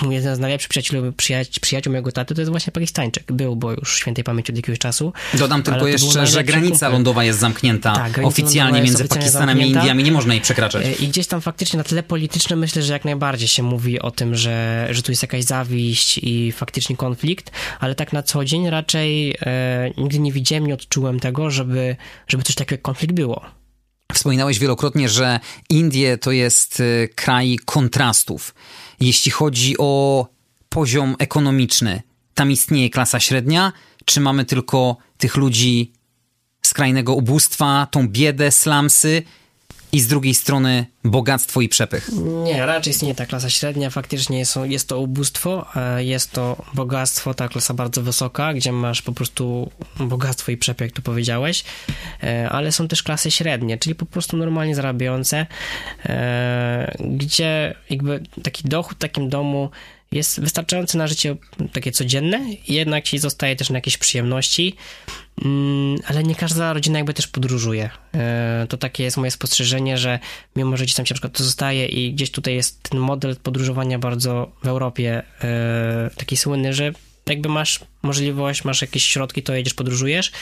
mój jeden z najlepszych przyjaciół, przyjaciół, przyjaciół mojego taty to jest właśnie Pakistańczyk. Był, bo już świętej pamięci od jakiegoś czasu. Dodam tylko jeszcze, że granica lądowa jest zamknięta tak, oficjalnie między Pakistanem zamknięta. i Indiami, nie można jej przekraczać. E, I gdzieś tam faktycznie na tle politycznym myślę, że jak najbardziej się mówi o tym, że, że tu jest jakaś zawiść i faktycznie konflikt, ale tak na co dzień raczej e, nigdy nie widziałem, nie odczułem tego, żeby, żeby coś takiego jak konflikt było. Wspominałeś wielokrotnie, że Indie to jest e, kraj kontrastów jeśli chodzi o poziom ekonomiczny. Tam istnieje klasa średnia, czy mamy tylko tych ludzi skrajnego ubóstwa, tą biedę, slamsy i z drugiej strony bogactwo i przepych? Nie, raczej istnieje ta klasa średnia. Faktycznie jest, jest to ubóstwo, jest to bogactwo, ta klasa bardzo wysoka, gdzie masz po prostu bogactwo i przepych, jak tu powiedziałeś, e, ale są też klasy średnie, czyli po prostu normalnie zarabiające, e, gdzie jakby taki dochód w takim domu jest wystarczający na życie takie codzienne, jednak ci zostaje też na jakieś przyjemności, ale nie każda rodzina jakby też podróżuje. E, to takie jest moje spostrzeżenie, że mimo, że gdzieś tam się na przykład zostaje i gdzieś tutaj jest ten model podróżowania bardzo w Europie e, taki słynny, że jakby masz możliwość, masz jakieś środki, to jedziesz, podróżujesz,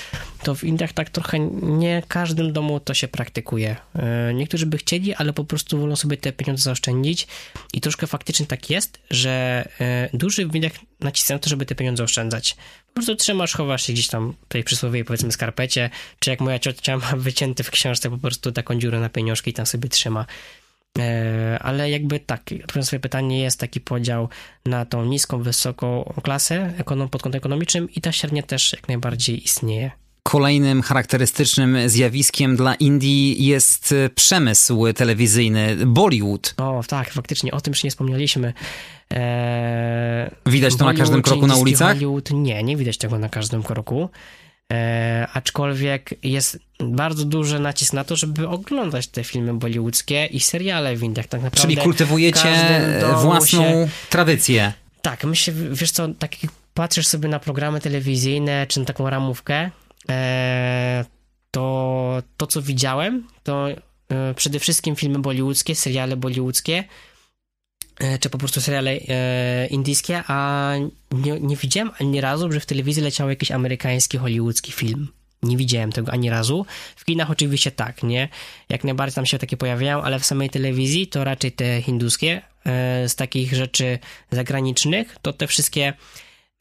to w Indiach tak trochę nie każdym domu to się praktykuje. E, niektórzy by chcieli, ale po prostu wolą sobie te pieniądze zaoszczędzić i troszkę faktycznie tak jest, że duży w Indiach naciskają to, żeby te pieniądze oszczędzać. Po prostu trzymasz, chowasz się gdzieś tam tej przysłowiowej powiedzmy skarpecie, czy jak moja ciocia ma wycięty w książce po prostu taką dziurę na pieniążki i tam sobie trzyma. E, ale jakby tak, odpowiadając swoje pytanie, jest taki podział na tą niską, wysoką klasę pod kątem ekonomicznym i ta średnia też jak najbardziej istnieje. Kolejnym charakterystycznym zjawiskiem dla Indii jest przemysł telewizyjny, Bollywood. O, tak, faktycznie, o tym już nie wspomnieliśmy. Eee, widać to na każdym kroku na ulicach? Bollywood, nie, nie widać tego na każdym kroku. E, aczkolwiek jest bardzo duży nacisk na to, żeby oglądać te filmy bollywoodzkie i seriale w Indiach. Tak naprawdę Czyli kultywujecie własną się... tradycję. Tak, myślę, wiesz co, tak jak patrzysz sobie na programy telewizyjne, czy na taką ramówkę, e, to to, co widziałem, to e, przede wszystkim filmy bollywoodzkie, seriale bollywoodzkie, czy po prostu seriale e, indyjskie, a nie, nie widziałem ani razu, że w telewizji leciał jakiś amerykański, hollywoodzki film. Nie widziałem tego ani razu. W kinach oczywiście tak, nie? Jak najbardziej tam się takie pojawiają, ale w samej telewizji to raczej te hinduskie. E, z takich rzeczy zagranicznych to te wszystkie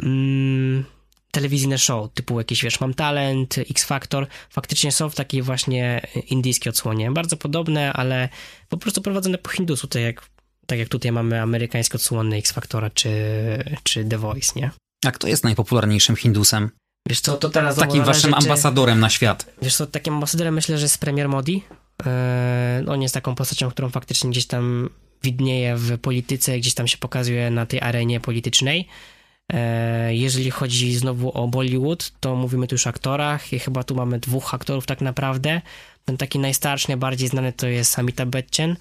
mm, telewizyjne show, typu jakieś, wiesz, Mam Talent, X Factor, faktycznie są w takiej właśnie indyjskiej odsłonie. Bardzo podobne, ale po prostu prowadzone po hindusu, tak jak tak jak tutaj mamy amerykańsko odsłony X-Factora czy, czy The Voice, nie? A kto jest najpopularniejszym Hindusem? Wiesz co, to teraz Takim waszym czy... ambasadorem na świat. Wiesz co, takim ambasadorem myślę, że jest premier Modi. Eee, on jest taką postacią, którą faktycznie gdzieś tam widnieje w polityce, gdzieś tam się pokazuje na tej arenie politycznej. Eee, jeżeli chodzi znowu o Bollywood, to mówimy tu już o aktorach i chyba tu mamy dwóch aktorów tak naprawdę. Ten taki najstarszy, najbardziej znany to jest Amitabh Bachchan,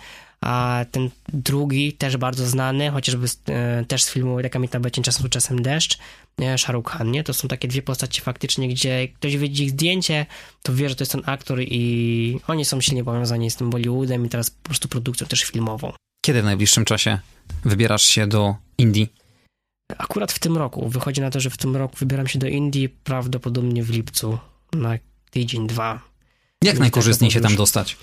a ten drugi, też bardzo znany, chociażby e, też z filmu Jak Amitabh Bachchan czasem czasem deszcz, nie? Shahrukh Khan, nie? To są takie dwie postacie faktycznie, gdzie ktoś widzi ich zdjęcie, to wie, że to jest ten aktor i oni są silnie powiązani z tym Bollywoodem i teraz po prostu produkcją też filmową. Kiedy w najbliższym czasie wybierasz się do Indii? Akurat w tym roku. Wychodzi na to, że w tym roku wybieram się do Indii prawdopodobnie w lipcu na tydzień, dwa. Jak najkorzystniej się tam dostać?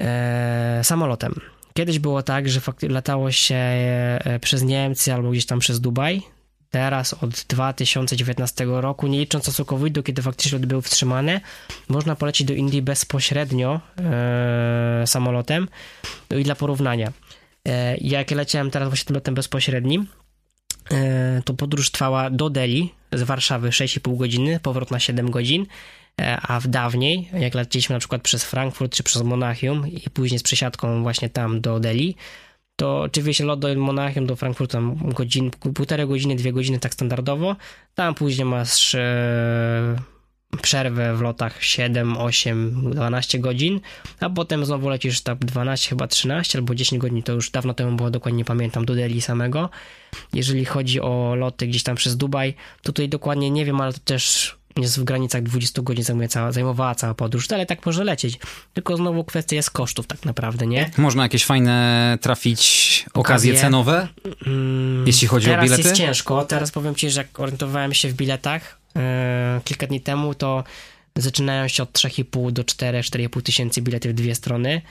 E, samolotem. Kiedyś było tak, że latało się e, przez Niemcy albo gdzieś tam przez Dubaj. Teraz od 2019 roku, nie licząc czasu COVID-u, kiedy faktycznie lot był wstrzymany, można polecieć do Indii bezpośrednio e, samolotem. No i dla porównania, e, jak leciałem teraz właśnie tym lotem bezpośrednim, e, to podróż trwała do Delhi z Warszawy 6,5 godziny, powrót na 7 godzin a w dawniej, jak leciliśmy na przykład przez Frankfurt czy przez Monachium i później z przesiadką właśnie tam do Delhi, to oczywiście lot do Monachium, do Frankfurtu godzin, półtorej godziny, dwie godziny tak standardowo. Tam później masz e, przerwę w lotach 7, 8, 12 godzin, a potem znowu lecisz tak 12, chyba 13 albo 10 godzin, to już dawno temu było, dokładnie nie pamiętam, do Delhi samego. Jeżeli chodzi o loty gdzieś tam przez Dubaj, to tutaj dokładnie nie wiem, ale to też jest w granicach 20 godzin zajmuje cała, zajmowała cała podróż, ale tak może lecieć. Tylko znowu kwestia jest kosztów tak naprawdę, nie? Można jakieś fajne trafić okazje, Okazje. cenowe, Mm, jeśli chodzi Teraz o bilety? jest ciężko. Teraz powiem ci, że jak orientowałem się w biletach e, kilka dni temu, to zaczynają się od 3,5 do 4, 4,5 tysięcy bilety w dwie strony.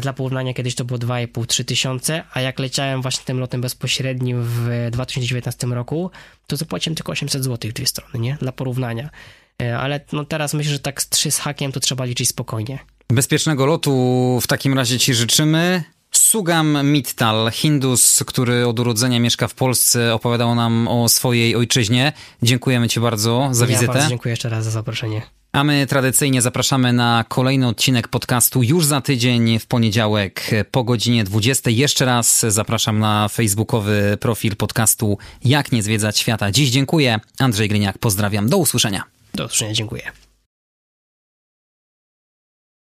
Dla porównania kiedyś to było 2,5-3 tysiące, a jak leciałem właśnie tym lotem bezpośrednim w 2019 roku, to zapłaciłem tylko 800 zł w dwie strony, nie? Dla porównania. E, Ale no teraz myślę, że tak z 3 z hakiem to trzeba liczyć spokojnie. Bezpiecznego lotu w takim razie Ci życzymy. Sugam Mittal, Hindus, który od urodzenia mieszka w Polsce, opowiadał nam o swojej ojczyźnie. Dziękujemy Ci bardzo za Ja wizytę. bardzo dziękuję jeszcze raz za zaproszenie. A my tradycyjnie zapraszamy na kolejny odcinek podcastu już za tydzień w poniedziałek po godzinie 20. Jeszcze raz zapraszam na facebookowy profil podcastu Jak nie zwiedzać świata. Dziś dziękuję. Andrzej Gryniak, pozdrawiam. Do usłyszenia. Do usłyszenia, dziękuję.